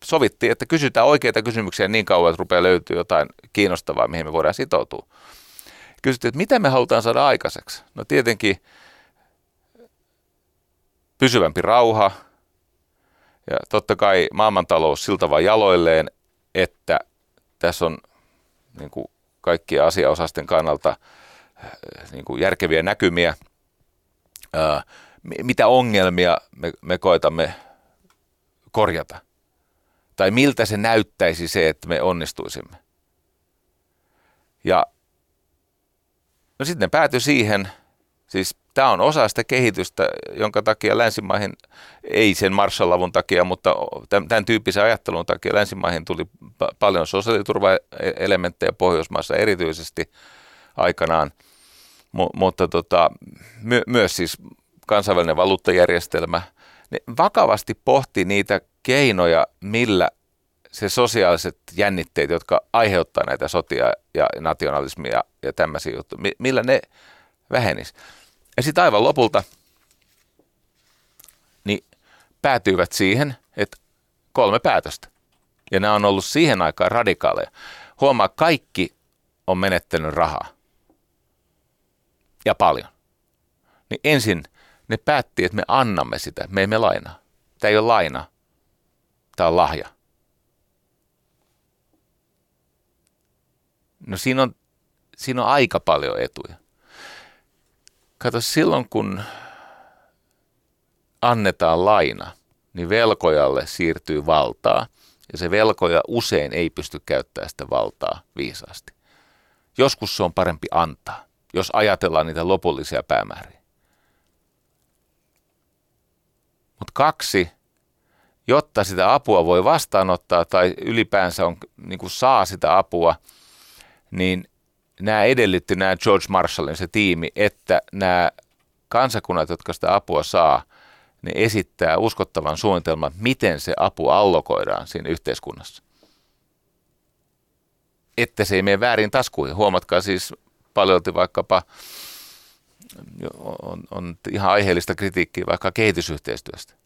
sovittiin, että kysytään oikeita kysymyksiä niin kauan, että rupeaa löytyy jotain kiinnostavaa, mihin me voidaan sitoutua. Kysyttiin, että mitä me halutaan saada aikaiseksi. No tietenkin pysyvämpi rauha ja totta kai maailmantalous siltä vaan jaloilleen, että tässä on niin kuin kaikkien asiaosasten kannalta äh, niin kuin järkeviä näkymiä. Mitä ongelmia me, me koetamme korjata? Tai miltä se näyttäisi se, että me onnistuisimme? Ja no sitten ne päätyi siihen, siis tämä on osa sitä kehitystä, jonka takia länsimaihin, ei sen Marshall-lavun takia, mutta tämän tyyppisen ajattelun takia länsimaihin tuli pa- paljon sosiaaliturvaelementtejä Pohjoismaissa erityisesti aikanaan, M- mutta tota, my- myös siis kansainvälinen valuuttajärjestelmä, ne vakavasti pohti niitä keinoja, millä se sosiaaliset jännitteet, jotka aiheuttaa näitä sotia ja nationalismia ja tämmöisiä juttuja, millä ne vähenis. Ja sitten aivan lopulta niin päätyivät siihen, että kolme päätöstä. Ja nämä on ollut siihen aikaan radikaaleja. Huomaa, kaikki on menettänyt rahaa. Ja paljon. Niin ensin ne päätti, että me annamme sitä. Me emme lainaa. Tämä ei ole laina. Tämä on lahja. No siinä on, siinä on aika paljon etuja. Kato, silloin kun annetaan laina, niin velkojalle siirtyy valtaa, ja se velkoja usein ei pysty käyttämään sitä valtaa viisaasti. Joskus se on parempi antaa, jos ajatellaan niitä lopullisia päämääriä. Mutta kaksi, jotta sitä apua voi vastaanottaa tai ylipäänsä on, niin kuin saa sitä apua, niin nämä edellytti nämä George Marshallin se tiimi, että nämä kansakunnat, jotka sitä apua saa, ne esittää uskottavan suunnitelman, miten se apu allokoidaan siinä yhteiskunnassa. Että se ei mene väärin taskuihin. Huomatkaa siis paljon vaikkapa, on, on ihan aiheellista kritiikkiä vaikka kehitysyhteistyöstä.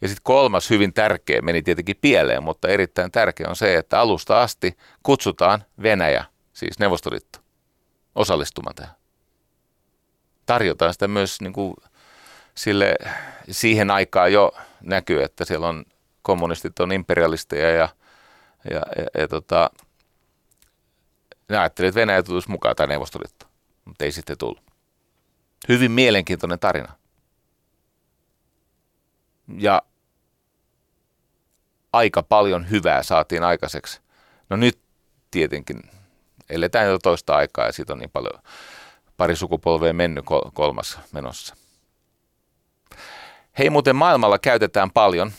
Ja sitten kolmas hyvin tärkeä meni tietenkin pieleen, mutta erittäin tärkeä on se, että alusta asti kutsutaan Venäjä – siis Neuvostoliitto, osallistumaan tähän. Tarjotaan sitä myös niin kuin sille, siihen aikaan jo näkyy, että siellä on kommunistit on imperialisteja ja, ja, ja, ja tota, ne ajattelivat, että Venäjä tulisi mukaan tai Neuvostoliitto, mutta ei sitten tullut. Hyvin mielenkiintoinen tarina. Ja aika paljon hyvää saatiin aikaiseksi. No nyt tietenkin eletään jo toista aikaa ja siitä on niin paljon pari sukupolvea mennyt kolmas menossa. Hei muuten maailmalla käytetään paljon,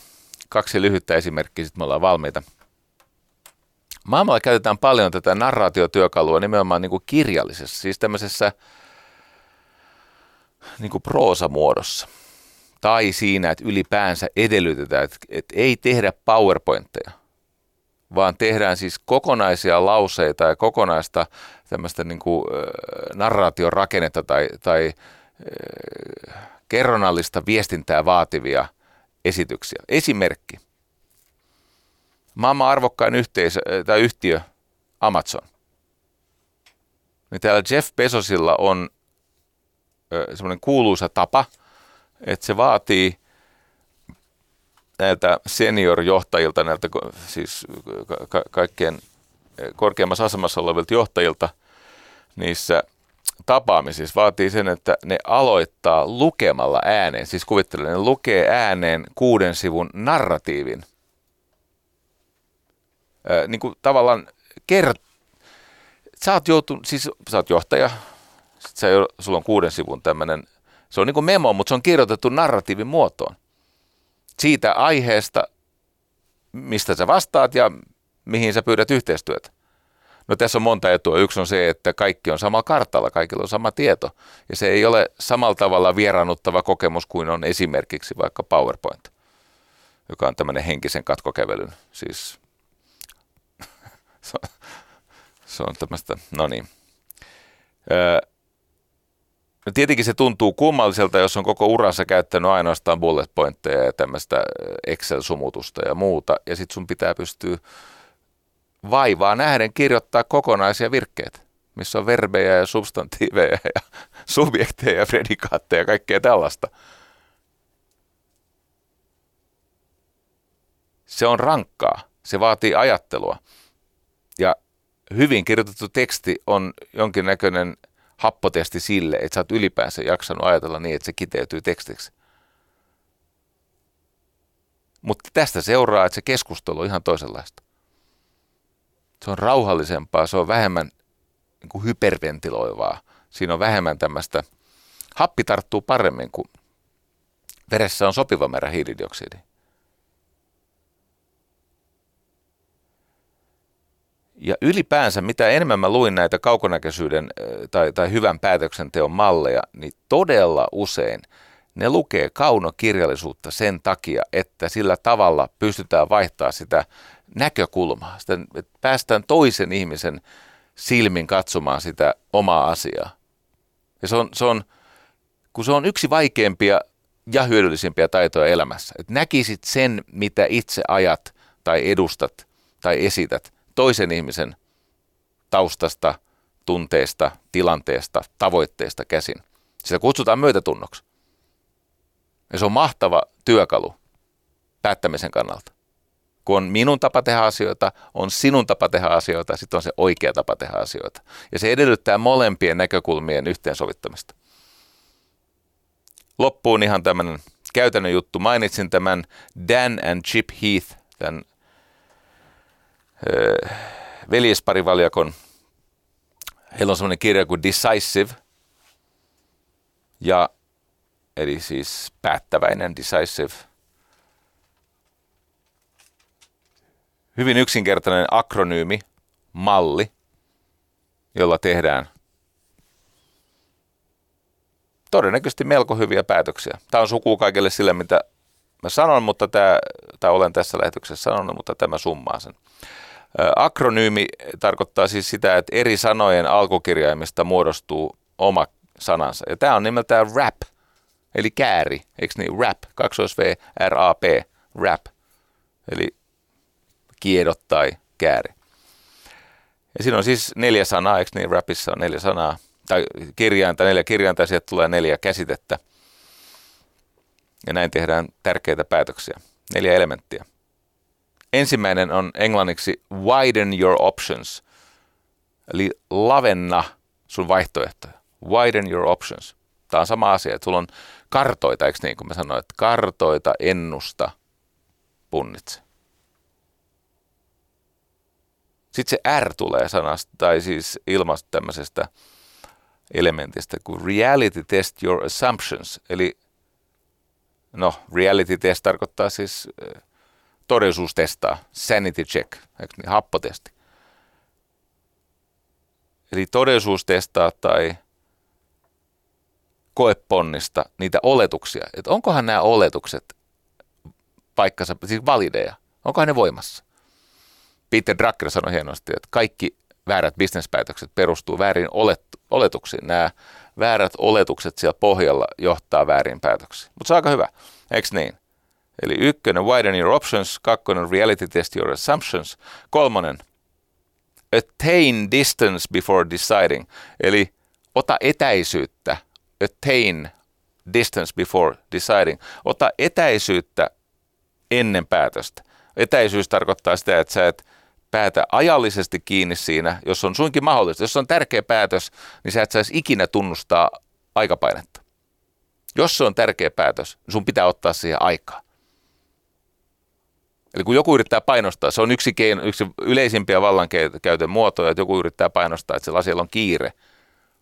kaksi lyhyttä esimerkkiä, sitten me ollaan valmiita. Maailmalla käytetään paljon tätä narraatiotyökalua nimenomaan niin kuin kirjallisessa, siis tämmöisessä niin kuin proosamuodossa. Tai siinä, että ylipäänsä edellytetään, että, että ei tehdä PowerPointteja vaan tehdään siis kokonaisia lauseita ja kokonaista tämmöistä niin kuin, narraation rakennetta tai, tai kerronallista viestintää vaativia esityksiä. Esimerkki. Maailman arvokkain yhteisö, tai yhtiö Amazon. Niin täällä Jeff Bezosilla on semmoinen kuuluisa tapa, että se vaatii – näiltä senior-johtajilta, näiltä siis ka- kaikkien korkeammassa asemassa olevilta johtajilta niissä tapaamisissa vaatii sen, että ne aloittaa lukemalla ääneen. Siis kuvittelen, ne lukee ääneen kuuden sivun narratiivin. Ää, niin kuin tavallaan kert... Sä oot, joutunut, siis sä oot johtaja, sit sä, sulla on kuuden sivun tämmöinen, se on niin kuin memo, mutta se on kirjoitettu narratiivin muotoon. Siitä aiheesta, mistä sä vastaat ja mihin sä pyydät yhteistyötä. No tässä on monta etua. Yksi on se, että kaikki on samalla kartalla, kaikilla on sama tieto. Ja se ei ole samalla tavalla vieraannuttava kokemus kuin on esimerkiksi vaikka PowerPoint, joka on tämmöinen henkisen katkokävelyn. Siis se on, se on tämmöistä, no niin. Öö, No tietenkin se tuntuu kummalliselta, jos on koko uransa käyttänyt ainoastaan bullet pointteja ja tämmöistä Excel-sumutusta ja muuta, ja sitten sun pitää pystyä vaivaa nähden kirjoittaa kokonaisia virkkeitä, missä on verbejä ja substantiiveja ja subjekteja ja predikaatteja ja kaikkea tällaista. Se on rankkaa, se vaatii ajattelua. Ja hyvin kirjoitettu teksti on jonkinnäköinen happotesti sille, että sä oot ylipäänsä jaksanut ajatella niin, että se kiteytyy tekstiksi. Mutta tästä seuraa, että se keskustelu on ihan toisenlaista. Se on rauhallisempaa, se on vähemmän niin kuin hyperventiloivaa. Siinä on vähemmän tämmöistä, happi tarttuu paremmin, kun veressä on sopiva määrä hiilidioksidia. Ja ylipäänsä, mitä enemmän mä luin näitä kaukonäköisyyden tai, tai hyvän päätöksenteon malleja, niin todella usein ne lukee kaunokirjallisuutta sen takia, että sillä tavalla pystytään vaihtaa sitä näkökulmaa, sitä, että päästään toisen ihmisen silmin katsomaan sitä omaa asiaa. Ja se on, se on, kun se on yksi vaikeimpia ja hyödyllisimpiä taitoja elämässä, että näkisit sen, mitä itse ajat tai edustat tai esität toisen ihmisen taustasta, tunteesta, tilanteesta, tavoitteesta käsin. Sitä kutsutaan myötätunnoksi. Ja se on mahtava työkalu päättämisen kannalta kun on minun tapa tehdä asioita, on sinun tapa tehdä asioita, sitten on se oikea tapa tehdä asioita. Ja se edellyttää molempien näkökulmien yhteensovittamista. Loppuun ihan tämmöinen käytännön juttu. Mainitsin tämän Dan and Chip Heath, tämän veljesparivaljakon. Heillä on semmoinen kirja kuin Decisive, ja, eli siis päättäväinen, decisive – hyvin yksinkertainen akronyymi, malli, jolla tehdään todennäköisesti melko hyviä päätöksiä. Tämä on suku kaikille sille, mitä mä sanon, mutta tämä, tai olen tässä lähetyksessä sanonut, mutta tämä summaa sen. Akronyymi tarkoittaa siis sitä, että eri sanojen alkukirjaimista muodostuu oma sanansa. Ja tämä on nimeltään rap, eli kääri, eikö niin? Rap, 2 V, R, A, P, rap. Eli kiedot tai kääri. Ja siinä on siis neljä sanaa, eikö niin rapissa on neljä sanaa, tai kirjainta, neljä kirjainta ja sieltä tulee neljä käsitettä. Ja näin tehdään tärkeitä päätöksiä. Neljä elementtiä. Ensimmäinen on englanniksi widen your options, eli lavenna sun vaihtoehtoja. Widen your options. Tämä on sama asia, että sulla on kartoita, eikö niin kuin mä sanoin, että kartoita, ennusta, punnitse. Sitten se R tulee sanasta, tai siis ilmasta tämmöisestä elementistä kuin reality test your assumptions. Eli no, reality test tarkoittaa siis äh, todellisuustestaa, sanity check, niin, happotesti. Eli todellisuustestaa tai koeponnista niitä oletuksia, että onkohan nämä oletukset paikkansa, siis valideja, onkohan ne voimassa. Peter Drucker sanoi hienosti, että kaikki väärät bisnespäätökset perustuu väärin olet, oletuksiin. Nämä väärät oletukset siellä pohjalla johtaa väärin päätöksiin. Mutta se on aika hyvä, eikö niin? Eli ykkönen, widen your options, kakkonen, reality test your assumptions, kolmonen, attain distance before deciding, eli ota etäisyyttä, attain distance before deciding, ota etäisyyttä ennen päätöstä. Etäisyys tarkoittaa sitä, että sä et päätä ajallisesti kiinni siinä, jos on suinkin mahdollista. Jos on tärkeä päätös, niin sä et saisi ikinä tunnustaa aikapainetta. Jos se on tärkeä päätös, niin sun pitää ottaa siihen aikaa. Eli kun joku yrittää painostaa, se on yksi, keino, yksi yleisimpiä vallankäytön muotoja, että joku yrittää painostaa, että sillä asialla on kiire.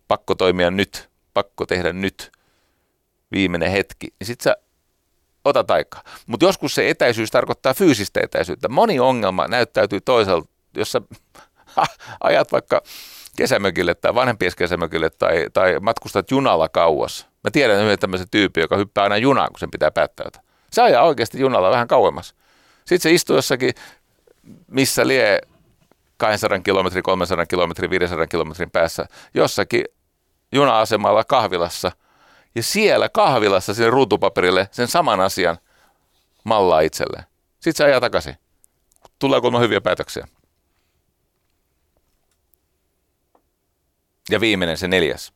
Pakko toimia nyt, pakko tehdä nyt, viimeinen hetki. Niin sit sä otat aikaa. Mutta joskus se etäisyys tarkoittaa fyysistä etäisyyttä. Moni ongelma näyttäytyy toisaalta, jos sä ajat vaikka kesämökille tai vanhempies kesämökille tai, tai matkustat junalla kauas. Mä tiedän yhden tämmöisen tyypin, joka hyppää aina junaan, kun sen pitää päättää. Se ajaa oikeasti junalla vähän kauemmas. Sitten se istuu jossakin, missä lie 200 kilometrin, 300 kilometrin, 500 kilometrin päässä, jossakin juna-asemalla kahvilassa. Ja siellä kahvilassa sinne ruutupaperille sen saman asian mallaa itselleen. Sitten se ajaa takaisin. Tulee kuulemma hyviä päätöksiä. Ja viimeinen, se neljäs.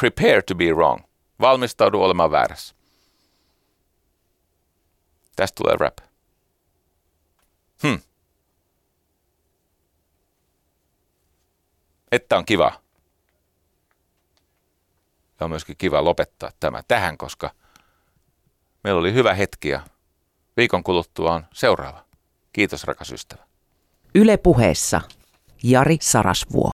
Prepare to be wrong. Valmistaudu olemaan väärässä. Tästä tulee rap. Hmm. Että on kiva. Ja on myöskin kiva lopettaa tämä tähän, koska meillä oli hyvä hetki ja viikon kuluttua on seuraava. Kiitos rakas ystävä. Yle puheessa Jari Sarasvuo.